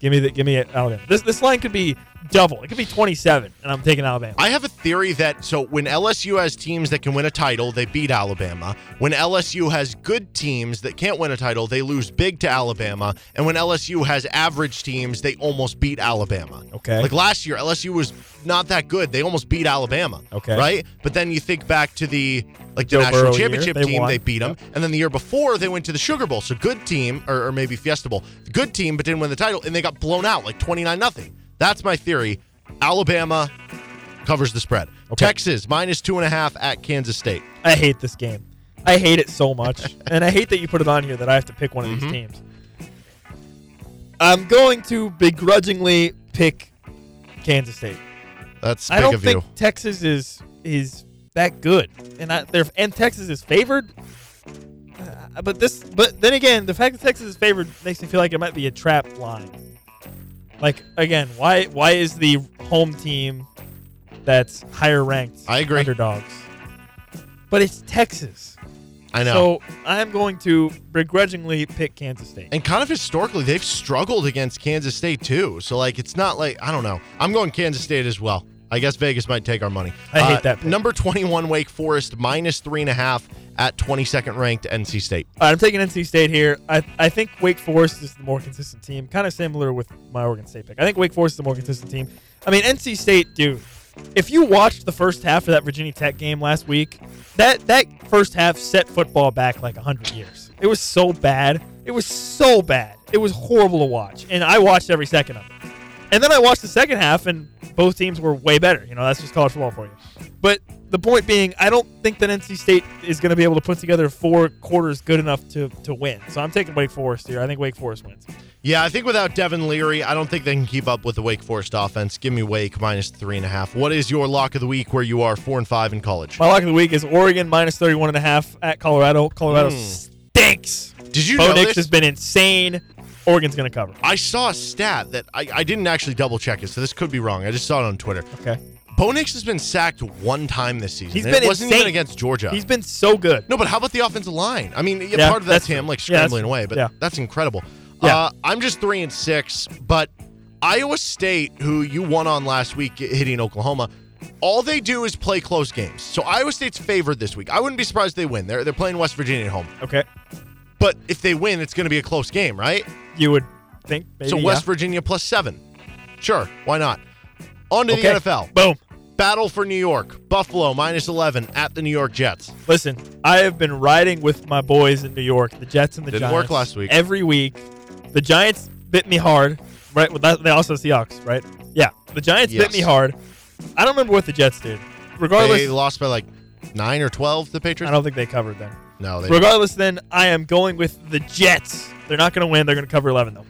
S5: Give me the give me Alabama. This this line could be double. It could be 27, and I'm taking Alabama.
S4: I have a theory that so when LSU has teams that can win a title, they beat Alabama. When LSU has good teams that can't win a title, they lose big to Alabama. And when LSU has average teams, they almost beat Alabama.
S5: Okay.
S4: Like last year, LSU was not that good. They almost beat Alabama.
S5: Okay.
S4: Right? But then you think back to the like the
S5: Joe
S4: national
S5: Burrow year,
S4: championship
S5: they
S4: team,
S5: won.
S4: they beat them. And then the year before, they went to the Sugar Bowl. So good team, or, or maybe Fiesta Bowl. Good team, but didn't win the title, and they got blown out like 29 nothing. That's my theory. Alabama covers the spread.
S5: Okay.
S4: Texas minus two and a half at Kansas State.
S5: I hate this game. I hate it so much, [laughs] and I hate that you put it on here that I have to pick one of
S4: Mm-hmm.
S5: these teams. I'm going to begrudgingly pick Kansas State.
S4: That's
S5: I don't think
S4: you.
S5: Texas is is that good, and I, they're and Texas is favored. Uh, but this, but then again, the fact that Texas is favored makes me feel like it might be a trap line. Like again, why why is the home team that's higher ranked
S4: I agree.
S5: underdogs? But it's Texas.
S4: I know.
S5: So I'm going to begrudgingly pick Kansas State.
S4: and kind of historically, they've struggled against Kansas State too. So like, it's not like I don't know. I'm going Kansas State as well. I guess Vegas might take our money. Uh,
S5: I hate that pick.
S4: Number 21, Wake Forest minus three and a half at 22nd ranked NC State.
S5: All right, I'm taking NC State here. I, I think Wake Forest is the more consistent team, kind of similar with my Oregon State pick. I think Wake Forest is the more consistent team. I mean, NC State, dude. If you watched the first half of that Virginia Tech game last week, that that first half set football back like 100 years. It was so bad. It was so bad. It was horrible to watch, and I watched every second of it. And then I watched the second half, and both teams were way better. You know, that's just college football for you. But the point being, I don't think that NC State is going to be able to put together four quarters good enough to, to win. So I'm taking Wake Forest here. I think Wake Forest wins.
S4: Yeah, I think without Devin Leary, I don't think they can keep up with the Wake Forest offense. Give me Wake minus three and a half. What is your lock of the week where you are four and five in college?
S5: My lock of the week is Oregon minus 31 and a half at Colorado. Colorado hmm. stinks.
S4: Did you
S5: Bo
S4: know
S5: Nix has been insane. Oregon's going to cover.
S4: I saw a stat that I, I didn't actually double check it, so this could be wrong. I just saw it on Twitter.
S5: Okay.
S4: Bo Nix has been sacked one time this season.
S5: He's
S4: and
S5: been
S4: it wasn't
S5: insane.
S4: even against Georgia.
S5: He's been so good.
S4: no, but how about the offensive line? I mean, yeah, part of that's,
S5: that's
S4: him like
S5: Yeah,
S4: scrambling away, but
S5: Yeah.
S4: that's incredible.
S5: Yeah.
S4: Uh, I'm just three and six, but Iowa State, who you won on last week, hitting Oklahoma. All they do is play close games. So Iowa State's favored this week. I wouldn't be surprised if they win. They're they're playing West Virginia at home.
S5: Okay.
S4: But if they win, it's going to be a close game, right?
S5: You would think maybe.
S4: so West
S5: yeah.
S4: Virginia plus seven. Sure, why not? On to
S5: Okay.
S4: the NFL.
S5: Boom.
S4: Battle for New York. Buffalo minus 11 at the New York Jets.
S5: Listen, I have been riding with my boys in New York, the Jets and the
S4: Didn't
S5: Giants.
S4: work last week.
S5: Every week, The Giants bit me hard, right? Well, that, they also Seahawks, right? Yeah, the Giants
S4: Yes.
S5: bit me hard. I don't remember what the Jets did. Regardless,
S4: They lost by like nine or twelve. to The Patriots?
S5: I don't think they covered them.
S4: No, they.
S5: Regardless, then I am going with the Jets. They're not going to win. They're going to cover 11 though.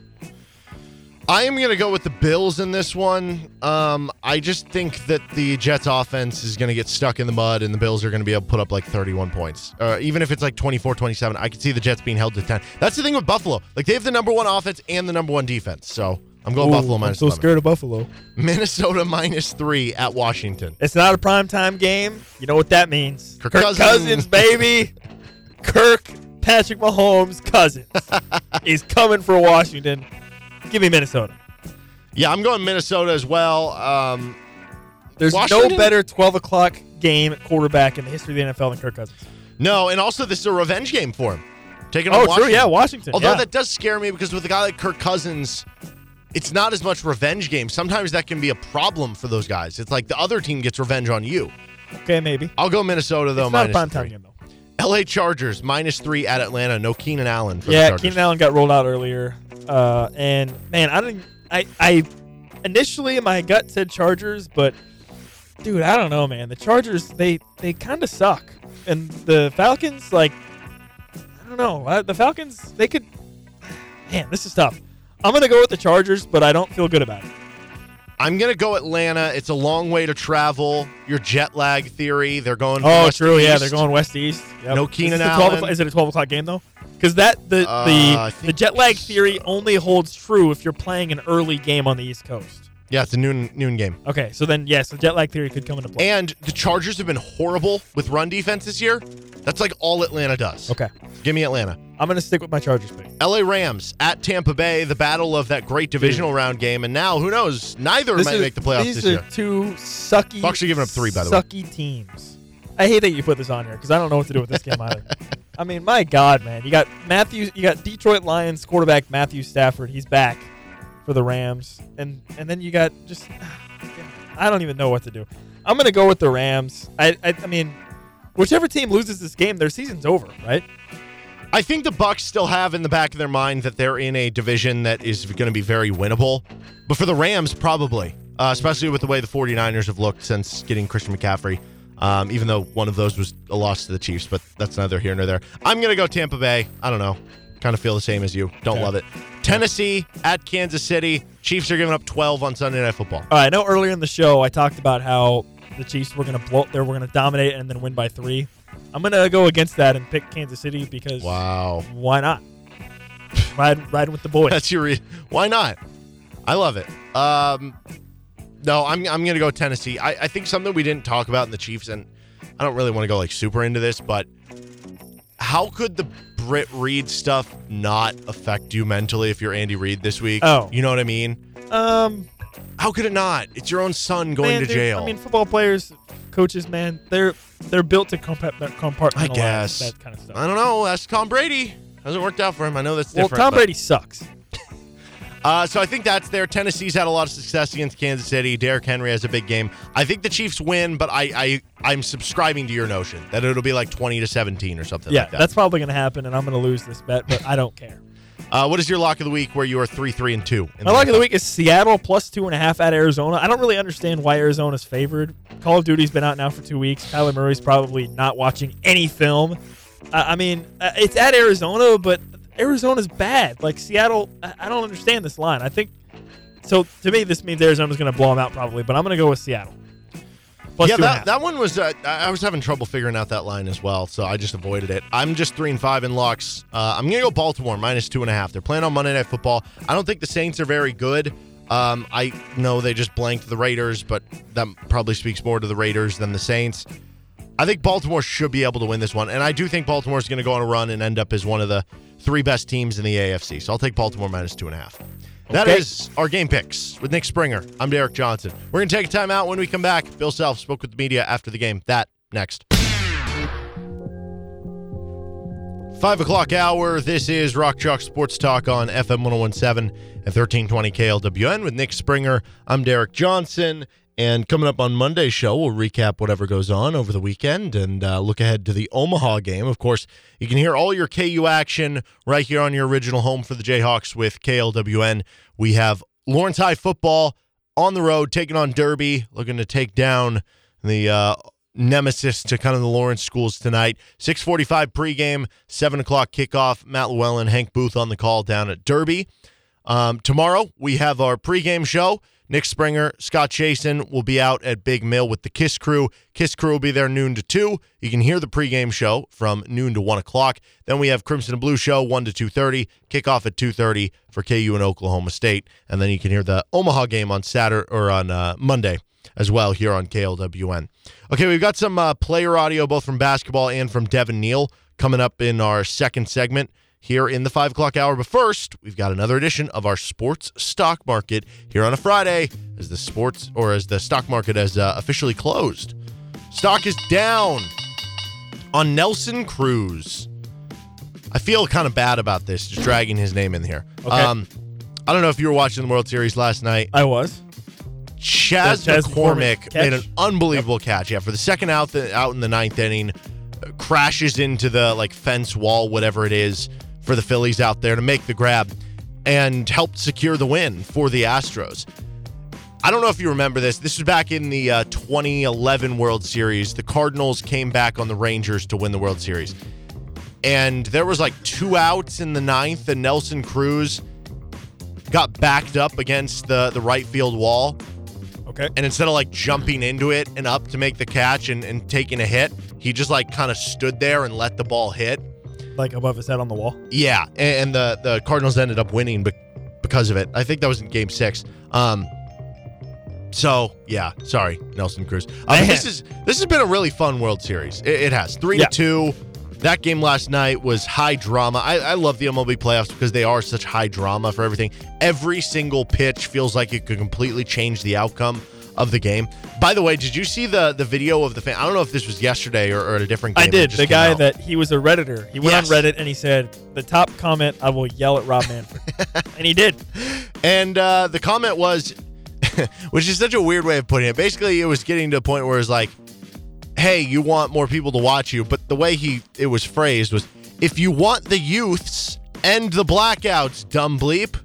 S4: I am going to go with the Bills in this one. Um, I just think that the Jets offense is going to get stuck in the mud and the Bills are going to be able to put up like 31 points. Uh, even if it's like 24 27, I could see the Jets being held to 10. That's the thing with Buffalo. Like they have the number one offense and the number one defense. So I'm going Buffalo
S5: I'm
S4: minus
S5: so
S4: 11.
S5: scared of Buffalo.
S4: Minnesota minus three at Washington.
S5: It's not a primetime game. You know what that means.
S4: Kirk
S5: Kirk,
S4: Cousins.
S5: Cousins. baby. [laughs] Kirk Patrick Mahomes cousin [laughs] is coming for Washington. Give me Minnesota.
S4: Yeah, I'm going Minnesota as well. Um,
S5: There's
S4: Washington?
S5: no better 12 o'clock game quarterback in the history of the NFL than Kirk Cousins.
S4: no, and also this is a revenge game for him. Taking on
S5: Oh,
S4: Washington.
S5: true. Yeah, Washington.
S4: Although
S5: yeah.
S4: that does scare me because with a guy like Kirk Cousins, it's not as much revenge game. Sometimes that can be a problem for those guys. It's like the other team gets revenge on you.
S5: okay, maybe.
S4: I'll go Minnesota though.
S5: it's not a primetime
S4: three.
S5: game though.
S4: LA Chargers minus three at Atlanta. No Keenan Allen for
S5: Yeah. Keenan Allen got rolled out earlier, uh, and man, I didn't. I I initially my gut said Chargers, but dude, I don't know, man. The Chargers they they kind of suck, and the Falcons like I don't know. The Falcons they could. Man, this is tough. I'm gonna go with the Chargers, but I don't feel good about it.
S4: I'm gonna go Atlanta. It's a long way to travel. Your jet lag theory. They're going.
S5: Oh,
S4: west to
S5: true. Yeah, they're going west east. Yep.
S4: No
S5: Is
S4: Keenan
S5: 12
S4: Allen.
S5: o'clock- Is it a 12 o'clock game though? Because that the
S4: Uh,
S5: the the jet lag theory only holds true if you're playing an early game on the East Coast.
S4: Yeah, it's a noon noon game.
S5: Okay, so then yes, the jet lag theory could come into play.
S4: And the Chargers have been horrible with run defense this year. That's like all Atlanta does.
S5: okay,
S4: Give me Atlanta.
S5: I'm gonna stick with my Chargers pick.
S4: LA Rams at Tampa Bay, the battle of that great divisional round game, and now who knows? Neither
S5: This
S4: might
S5: is-
S4: make the playoffs
S5: these
S4: this
S5: are
S4: year.
S5: two sucky.
S4: Bucks are giving up three, by the way.
S5: Sucky teams. I hate that you put this on here because I don't know what to do with this game either. [laughs] I mean, my God, man, you got Matthew, you got Detroit Lions quarterback Matthew Stafford. He's back for the Rams, and and then you got just [sighs] I don't even know what to do. I'm gonna go with the Rams. I I, I mean, whichever team loses this game, their season's over, right?
S4: I think the Bucks still have in the back of their mind that they're in a division that is going to be very winnable. But for the Rams, probably, uh, especially with the way the 49ers have looked since getting Christian McCaffrey. Um, even though one of those was a loss to the Chiefs, but that's neither here nor there. I'm going to go Tampa Bay. I don't know. Kind of feel the same as you. Don't
S5: Okay.
S4: love it. Tennessee at Kansas City. Chiefs are giving up 12 on Sunday Night Football.
S5: All right, I know earlier in the show I talked about how the Chiefs were going to blow, they were going to dominate and then win by three. I'm going to go against that and pick Kansas City because
S4: Wow.
S5: why not? Ride, riding with the boys.
S4: That's your. Re- Why not? I love it. Um, no, I'm I'm gonna go Tennessee. I, I think something we didn't talk about in the Chiefs, and I don't really want to go like super into this, but how could the Britt Reid stuff not affect you mentally if you're Andy Reid this week?
S5: Oh.
S4: you know what I mean?
S5: um,
S4: How could it not? It's your own son going
S5: man,
S4: to jail.
S5: I mean, football players, coaches, man, they're they're built to compa- compartmentalize
S4: I guess.
S5: that kind of stuff.
S4: I don't know. That's Tom Brady. Hasn't worked out for him. I know that's different. well.
S5: Tom
S4: but-
S5: Brady sucks. [laughs]
S4: Uh, so I think that's there. Tennessee's had a lot of success against Kansas City. Derrick Henry has a big game. I think the Chiefs win, but I, I I'm subscribing to your notion that it'll be like 20 to 17 or something
S5: Yeah,
S4: like that.
S5: that's probably going to happen, and I'm going to lose this bet, but I don't care.
S4: Uh, what is your lock of the week where you are three three and two?
S5: My luck of the week is Seattle plus two and a half at Arizona. I don't really understand why Arizona's favored. Call of Duty's been out now for two weeks. Kyler Murray's probably not watching any film. Uh, I mean, uh, it's at Arizona, but Arizona's bad. Like Seattle, I, I don't understand this line. I think so. To me, this means Arizona's going to blow them out probably, but I'm going to go with Seattle. Plus
S4: yeah,
S5: two and a
S4: that, that one was. Uh, I I was having trouble figuring out that line as well, so I just avoided it. I'm just three and five in locks. Uh, I'm gonna go Baltimore minus two and a half. They're playing on Monday Night Football. I don't think the Saints are very good. Um, I know they just blanked the Raiders, but that probably speaks more to the Raiders than the Saints. I think Baltimore should be able to win this one, and I do think Baltimore is going to go on a run and end up as one of the three best teams in the AFC. So I'll take Baltimore minus two and a half. That
S5: Okay.
S4: is our game picks with Nick Springer. I'm Derek Johnson. We're going to take a time out when we come back. Bill Self spoke with the media after the game. That next. Five o'clock hour. This is Rock Chalk Sports Talk on FM 1017 and 1320 KLWN with Nick Springer. I'm Derek Johnson. And coming up on Monday's show, we'll recap whatever goes on over the weekend and uh, look ahead to the Omaha game. Of course, you can hear all your KU action right here on your original home for the Jayhawks with KLWN. We have Lawrence High football on the road, taking on Derby, looking to take down the uh, nemesis to kind of the Lawrence schools tonight. 645 pregame, 7 o'clock kickoff. Matt Llewellyn, Hank Booth on the call down at Derby. Um, tomorrow, we have our pregame show. Nick Springer, Scott Chasen will be out at Big Mill with the Kiss Crew. Kiss Crew will be there noon to 2. You can hear the pregame show from noon to 1 o'clock. Then we have Crimson and Blue show 1 to 2.30. Kickoff at 2.30 for KU and Oklahoma State. And then you can hear the Omaha game on Saturday or on uh, Monday as well here on KLWN. Okay, we've got some uh, player audio both from basketball and from Devin Neal coming up in our second segment here in the five o'clock hour. But first, we've got another edition of our sports stock market here on a Friday as the sports or as the stock market has uh, officially closed. Stock is down on Nelson Cruz. I feel kind of bad about this, just dragging his name in here.
S5: Okay.
S4: Um, I don't know if you were watching the World Series last night.
S5: I was. Chas, Chas
S4: McCormick
S5: McCormick
S4: made an unbelievable catch. Yeah, for the second out the, out in the ninth inning, uh, crashes into the like fence wall, whatever it is, for the Phillies out there to make the grab, and helped secure the win for the Astros. I don't know if you remember this. This was back in the uh, 2011 World Series. The Cardinals came back on the Rangers to win the World Series, and there was like two outs in the ninth, and Nelson Cruz got backed up against the the right field wall
S5: Okay.
S4: and instead of like jumping into it and up to make the catch and, and taking a hit, he just like kind of stood there and let the ball hit.
S5: Like above his head on the wall.
S4: Yeah, and, and the the Cardinals ended up winning be- because of it. I think that was in Game Six. Um, so yeah, sorry, Nelson Cruz. Um, this is this has been a really fun World Series. It, it has three
S5: Yeah.
S4: to two. That game last night was high drama. I, I love the MLB playoffs because they are such high drama for everything. Every single pitch feels like it could completely change the outcome of the game. By the way, did you see the the video of the fan? I don't know if this was yesterday or, or at a different game.
S5: I did. The guy
S4: out.
S5: that he was a redditor. He went
S4: Yes.
S5: on Reddit and he said, "The top comment, I will yell at Rob Manfred," [laughs] and he did.
S4: And uh, the comment was, [laughs] which is such a weird way of putting it. Basically, it was getting to a point where it's like, "Hey, you want more people to watch you," but the way he it was phrased was, "If you want the youths and the blackouts, dumb bleep."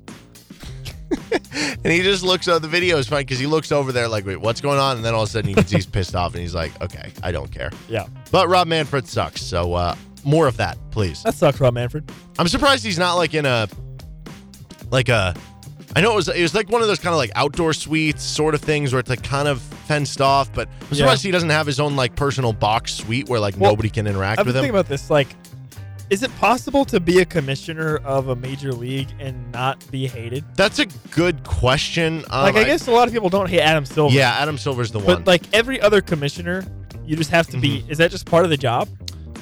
S4: And he just looks at the video is fine because he looks over there like, "Wait, what's going on?" And then all of a sudden can see he's pissed off and he's like, "Okay, I don't care."
S5: Yeah,
S4: But Rob Manfred sucks, so uh, more of that, please.
S5: that sucks, Rob Manfred.
S4: I'm surprised he's not like in a like a I know it was it was like one of those kind of like outdoor suites sort of things where it's like kind of fenced off, but I'm
S5: Yeah.
S4: he doesn't have his own like personal box suite where like
S5: Well,
S4: nobody can interact
S5: I've been
S4: with him.
S5: thinking about this. Like, is it possible to be a commissioner of a major league and not be hated?
S4: That's a good question. Um,
S5: like, I guess a lot of people don't hate Adam Silver.
S4: yeah, Adam Silver's the one.
S5: but like every other commissioner, you just have to be.
S4: Mm-hmm.
S5: Is that just part of the job?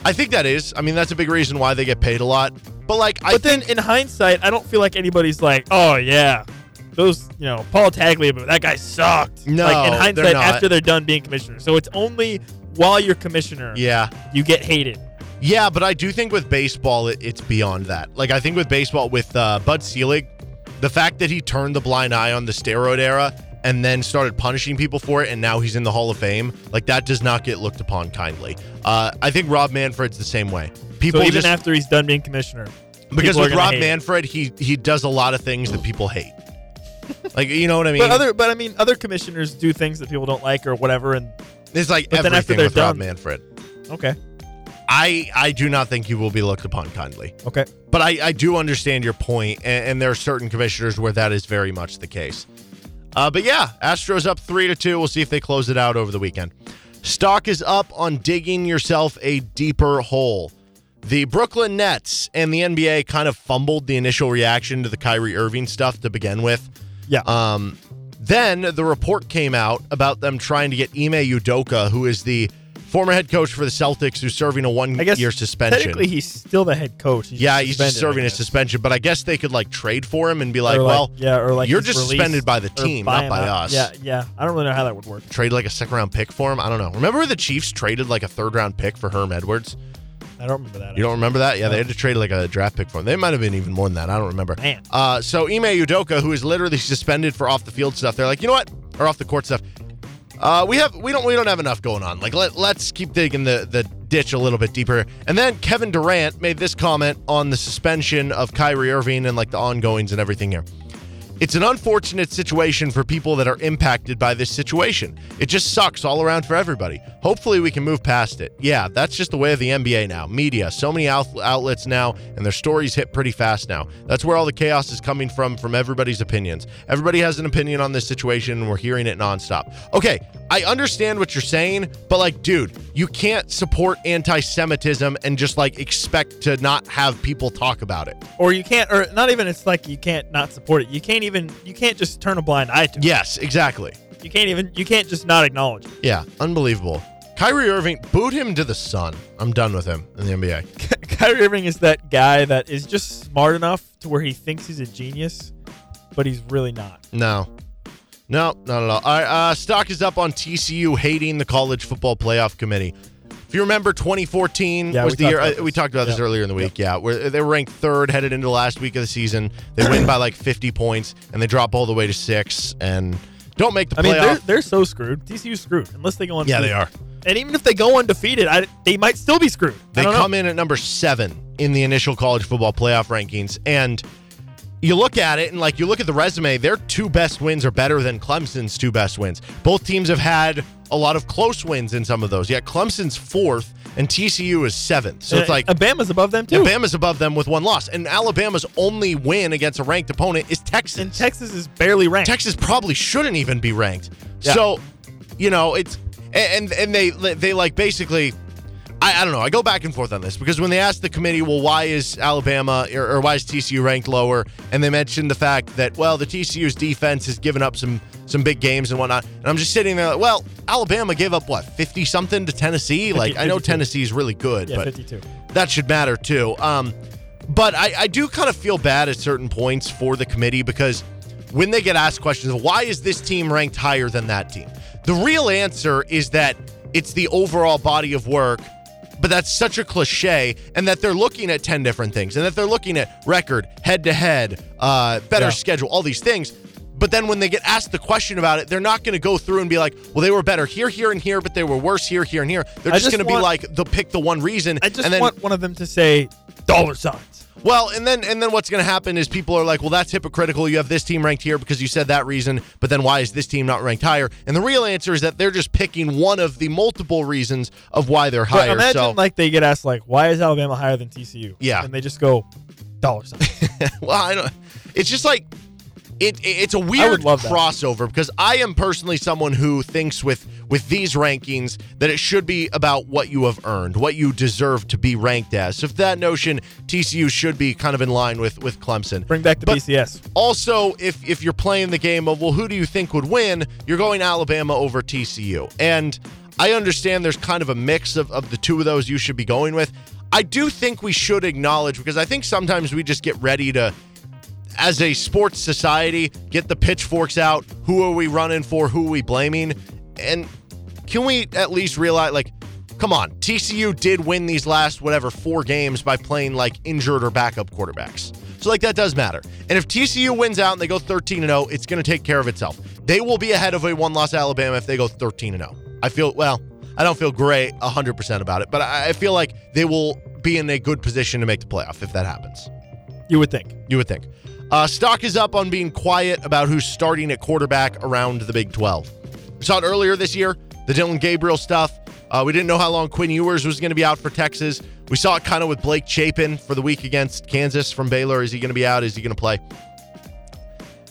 S4: I think that is. I mean, that's a big reason why they get paid a lot. But like, I
S5: But then in hindsight, I don't feel like anybody's like, oh yeah, those you know Paul Tagliabue, that guy sucked.
S4: No,
S5: like in
S4: they're
S5: hindsight,
S4: not.
S5: after they're done being commissioner. So it's only while you're commissioner,
S4: yeah.
S5: you get hated.
S4: Yeah, but I do think with baseball, it, it's beyond that. Like, I think with baseball, with uh, Bud Selig, the fact that he turned the blind eye on the steroid era and then started punishing people for it, and now he's in the Hall of Fame, like, that does not get looked upon kindly. Uh, I think Rob Manfred's the same way. People
S5: So even
S4: just,
S5: after he's done being commissioner,
S4: because with Rob. Manfred, he he does a lot of things that people hate. [laughs] like, you know what I mean?
S5: But other, but I mean, other commissioners do things that people don't like or whatever. And
S4: it's like
S5: but then after they're
S4: with Rob
S5: done-
S4: Manfred.
S5: okay,
S4: I I do not think you will be looked upon kindly.
S5: okay,
S4: But I, I do understand your point, and, and there are certain commissioners where that is very much the case. Uh, but yeah, Astros up three to two. We'll see if they close it out over the weekend. Stock is up on digging yourself a deeper hole. The Brooklyn Nets and the NBA kind of fumbled the initial reaction to the Kyrie Irving stuff to begin with.
S5: yeah.
S4: Um, then the report came out about them trying to get Ime Udoka, who is the former head coach for the Celtics, who's serving a one-year suspension.
S5: Technically, he's still the head coach. He's
S4: Yeah, he's just serving a suspension, but I guess they could like trade for him and be like,
S5: Or
S4: well,
S5: yeah, or like
S4: you're just suspended by the team, not by
S5: out.
S4: us.
S5: Yeah, yeah. I don't really know how that would work.
S4: trade like a second round pick for him. I don't know. Remember the Chiefs traded like a third round pick for Herm Edwards?
S5: I don't remember that.
S4: You don't remember that? Yeah, they had to trade like a draft pick for him. They might have been even more than that. I don't remember.
S5: Man.
S4: Uh, so Ime Udoka, who is literally [laughs] suspended for off the field stuff, they're like, you know what? Or off the court stuff. Uh, we have we don't we don't have enough going on. Like let let's keep digging the the ditch a little bit deeper. And then Kevin Durant made this comment on the suspension of Kyrie Irving and like the ongoings and everything here. It's an unfortunate situation for people that are impacted by this situation. It just sucks all around for everybody. Hopefully, we can move past it. Yeah, that's just the way of the NBA now. Media, so many out- outlets now, and their stories hit pretty fast now. That's where all the chaos is coming from, from everybody's opinions. Everybody has an opinion on this situation, and we're hearing it nonstop. Okay, I understand what you're saying, but like, dude, you can't support anti Semitism and just like expect to not have people talk about it.
S5: Or you can't, or not even. It's like you can't not support it. You can't even. You can't just turn a blind eye to it.
S4: Yes, exactly.
S5: You can't even. You can't just not acknowledge it.
S4: Yeah, unbelievable. Kyrie Irving, boot him to the sun. I'm done with him in the NBA. [laughs]
S5: Kyrie Irving is that guy that is just smart enough to where he thinks he's a genius, but he's really not.
S4: No. No, not at all. All right, uh, stock is up on TCU hating the college football playoff committee. If you remember, 2014
S5: Yeah,
S4: was the year. uh, we talked about this earlier in the week. Yeah, where they were ranked third headed into the last week of the season. They win by like 50 points, and they drop all the way to six and don't make the
S5: I mean, they're they're so screwed. TCU's screwed unless they go on.
S4: yeah, they are.
S5: And even if they go undefeated, I, they might still be screwed.
S4: They
S5: don't know.
S4: come in at number seven in the initial college football playoff rankings. And you look at it and like you look at the resume, their two best wins are better than Clemson's two best wins. Both teams have had a lot of close wins in some of those. Yet Clemson's fourth and TCU is seventh. So it's
S5: Uh,
S4: like
S5: Alabama's above them too.
S4: Alabama's above them with one loss. And Alabama's only win against a ranked opponent is Texas.
S5: and Texas is barely ranked.
S4: Texas probably shouldn't even be ranked.
S5: Yeah.
S4: So, you know, it's and and they they like basically I, I don't know. I go back and forth on this because when they asked the committee, well, why is Alabama or, or why is TCU ranked lower? And they mentioned the fact that well, the TCU's defense has given up some some big games and whatnot. And I'm just sitting there like, well, Alabama gave up what 50 something to Tennessee. like I know
S5: 52.
S4: Tennessee's really good,
S5: yeah,
S4: but
S5: 52.
S4: that should matter too. Um, but I, I do kind of feel bad at certain points for the committee because when they get asked questions of why is this team ranked higher than that team, the real answer is that it's the overall body of work. But that's such a cliche, and that they're looking at 10 different things, and that they're looking at record, head to head, uh, better
S5: Yeah.
S4: schedule, all these things. But then when they get asked the question about it, they're not going to go through and be like, well, they were better here, here, and here, but they were worse here, here, and here. They're just,
S5: just
S4: going to be like, they'll pick the one reason.
S5: I just
S4: and then,
S5: want one of them to say dollar signs.
S4: Well, and then and then what's going to happen is people are like, well, that's hypocritical. You have this team ranked here because you said that reason, but then why is this team not ranked higher? And the real answer is that they're just picking one of the multiple reasons of why they're
S5: But
S4: higher.
S5: imagine
S4: so,
S5: like they get asked like, why is Alabama higher than TCU?
S4: Yeah.
S5: and they just go dollar signs. [laughs]
S4: well, I don't. It's just like it. It's a weird
S5: love that.
S4: crossover because I am personally someone who thinks with with these rankings that it should be about what you have earned, what you deserve to be ranked as. So, if that notion, TCU should be kind of in line with with Clemson.
S5: Bring back the
S4: But-
S5: BCS.
S4: also if if you're playing the game of well who do you think would win you're going alabama over tcu and i understand there's kind of a mix of, of the two of those you should be going with i do think we should acknowledge because i think sometimes we just get ready to as a sports society get the pitchforks out. Who are we running for? Who are we blaming? And can we at least realize like come on tcu did win these last whatever four games by playing like injured or backup quarterbacks. So like that does matter. And if tcu wins out and they go 13 and 0 it's going to take care of itself. They will be ahead of a one loss alabama if they go 13 and 0 i feel well i don't feel great 100% about it but I feel like they will be in a good position to make the playoff if that happens.
S5: You would think.
S4: you would think. Uh, stock is up on being quiet about who's starting at quarterback around the Big 12. We saw it earlier this year, the Dillon Gabriel stuff. Uh, we didn't know how long Quinn Ewers was going to be out for Texas. We saw it kind of with Blake Shapen for the week against Kansas from Baylor. Is he going to be out? Is he going to play?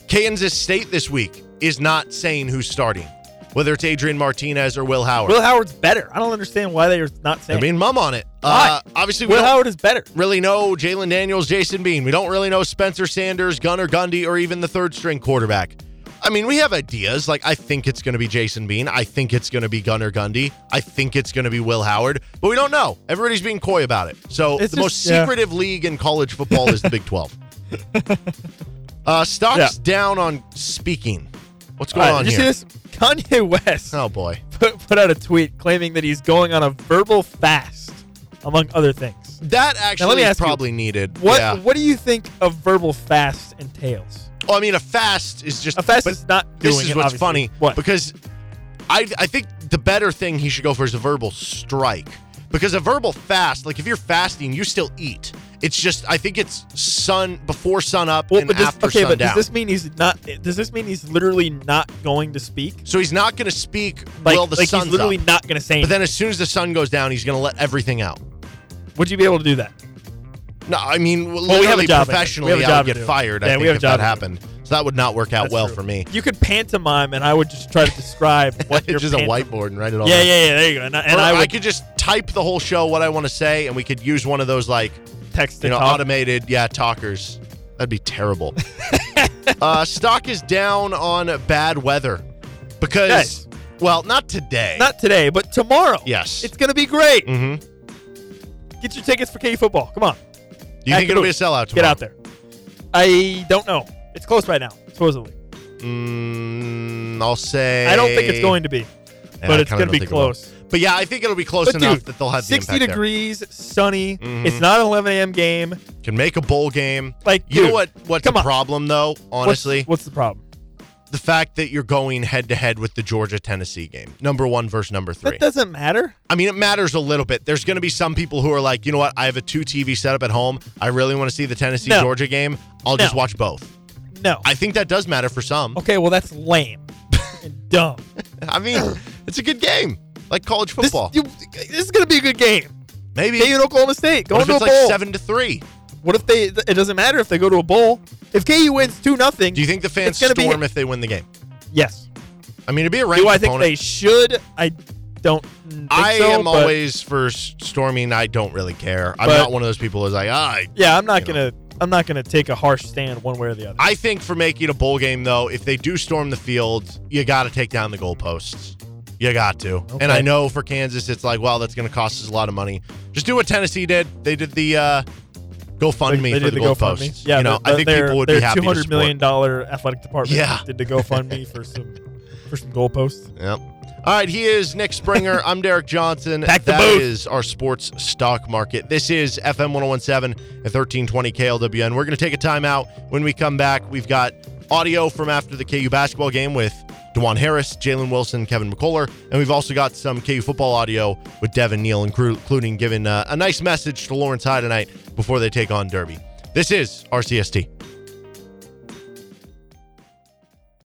S4: Kansas State this week is not saying who's starting, whether it's Adrian Martinez or Will Howard.
S5: Will Howard's better. I don't understand why they're not saying.
S4: I mean, mum on it. Uh, obviously,
S5: Will Howard is better.
S4: really know Jalon Daniels, Jason Bean. We don't really know Spencer Sanders, Gunnar Gundy, or even the third string quarterback. I mean, we have ideas. Like, I think it's going to be Jason Bean. I think it's going to be Gunnar Gundy. I think it's going to be Will Howard, but we don't know. Everybody's being coy about it. So,
S5: It's
S4: the
S5: just-
S4: most
S5: yeah.
S4: secretive league in college football is the Big [laughs] 12. Uh, stocks
S5: Yeah.
S4: down on speaking. What's going
S5: right,
S4: on
S5: did you
S4: here?
S5: see this? Kanye West
S4: Oh, boy.
S5: put, put out a tweet claiming that he's going on a verbal fast, among other things.
S4: That actually is
S5: ask you,
S4: probably needed.
S5: What
S4: Yeah.
S5: What do you think a verbal fast entails?
S4: Well, I mean, a fast is just
S5: A fast
S4: but
S5: is not doing
S4: This is
S5: it,
S4: what's
S5: obviously.
S4: funny
S5: What?
S4: because I I think the better thing he should go for is a verbal strike because a verbal fast, like if you're fasting, you still eat. It's just I think it's sun before sun up
S5: Well,
S4: and
S5: does,
S4: after
S5: okay, but does this mean he's not? Does this mean he's literally not going to speak?
S4: so he's not going to speak
S5: Like,
S4: while the
S5: like
S4: sun's
S5: he's literally
S4: up.
S5: not going to say.
S4: But then as soon as the sun goes down, he's going to let everything out.
S5: Would you be able to do that?
S4: No, I mean,
S5: Well, we have a job, I. We
S4: professionally,
S5: have a
S4: I
S5: job
S4: would
S5: to
S4: get
S5: do.
S4: fired.
S5: Yeah,
S4: I
S5: we
S4: think
S5: have a job
S4: that happened, so that would not work out
S5: That's
S4: well
S5: true.
S4: for me.
S5: You could pantomime, and I would just try to describe [laughs] what you're.
S4: Just a whiteboard and write it all.
S5: Yeah,
S4: down.
S5: yeah, yeah. There you go. And, I- and I
S4: I, could just type the whole show what I want to say, and we could use one of those like
S5: text
S4: you know
S5: talk.
S4: automated yeah talkers. That'd be terrible. [laughs] uh, stock is down on bad weather because
S5: Guys.
S4: well, not today.
S5: Not today, but tomorrow.
S4: yes.
S5: It's gonna be great.
S4: mm-hmm.
S5: Get your tickets for K football. Come on,
S4: Do you think it'll be a sellout?
S5: get out there. I don't know. It's close right now, supposedly.
S4: Mm, I'll say.
S5: I don't think it's going to be,
S4: Yeah,
S5: but it's going to be close.
S4: But yeah, I think it'll be close
S5: But
S4: enough
S5: dude,
S4: that they'll have the
S5: 60
S4: impact there.
S5: degrees, sunny.
S4: Mhm.
S5: It's not an 11 a.m. game.
S4: Can make a bowl game.
S5: Like,
S4: You know what? What's the
S5: on.
S4: problem though? Honestly,
S5: what's, the problem?
S4: the fact that you're going head to head with the Georgia Tennessee game, number one versus number three.
S5: That doesn't matter.
S4: I mean, it matters a little bit. There's going to be some people who are like, you know what? I have a two TV setup at home. I really want to see the Tennessee
S5: No.
S4: Georgia game. I'll just watch both.
S5: No.
S4: I think that does matter for some.
S5: okay, well that's lame [laughs] and dumb.
S4: I mean, it's a good game, like college
S5: This,
S4: football.
S5: you, this is going to be a good game.
S4: Maybe.
S5: KU and Oklahoma State going to a
S4: it's
S5: bowl.
S4: like seven to three?
S5: What if they? It doesn't matter if they go to a bowl. If KU wins two nothing,
S4: Do you think the fans
S5: gonna be-
S4: storm if they win the game?
S5: yes.
S4: I mean, it'd be a ranked
S5: Do I think
S4: opponent.
S5: they should? I don't.
S4: I
S5: so,
S4: am
S5: but-
S4: always for storming. I don't really care. I'm
S5: But-
S4: not one of those people who's like, ah, I,
S5: Yeah, I'm not gonna. I'm not gonna take a harsh stand one way or the other.
S4: I think for making a bowl game, though, if they do storm the field, you got to take down the goalposts. You got to.
S5: Okay.
S4: And I know for Kansas, it's like, well, that's going to cost us a lot of money. Just do what Tennessee did. They did the uh, GoFundMe
S5: they
S4: for the,
S5: the
S4: goalposts.
S5: GoFundMe. Yeah,
S4: you know,
S5: the-
S4: I think
S5: their,
S4: people would be happy
S5: two hundred million dollar athletic department
S4: Yeah.
S5: did the GoFundMe [laughs] for some for some goalposts.
S4: Yep. All right, he is Nick Springer. I'm Derek Johnson. [laughs]
S5: Pack the
S4: That
S5: booth.
S4: is our sports stock market. This is FM 1017 and 1320 KLWN. We're going to take a timeout. When we come back, we've got audio from after the KU basketball game with Dajuan Harris, Jalen Wilson, Kevin McCullar, and we've also got some KU football audio with Devin Neal, including giving uh, a nice message to Lawrence High tonight before they take on Derby. This is RCST.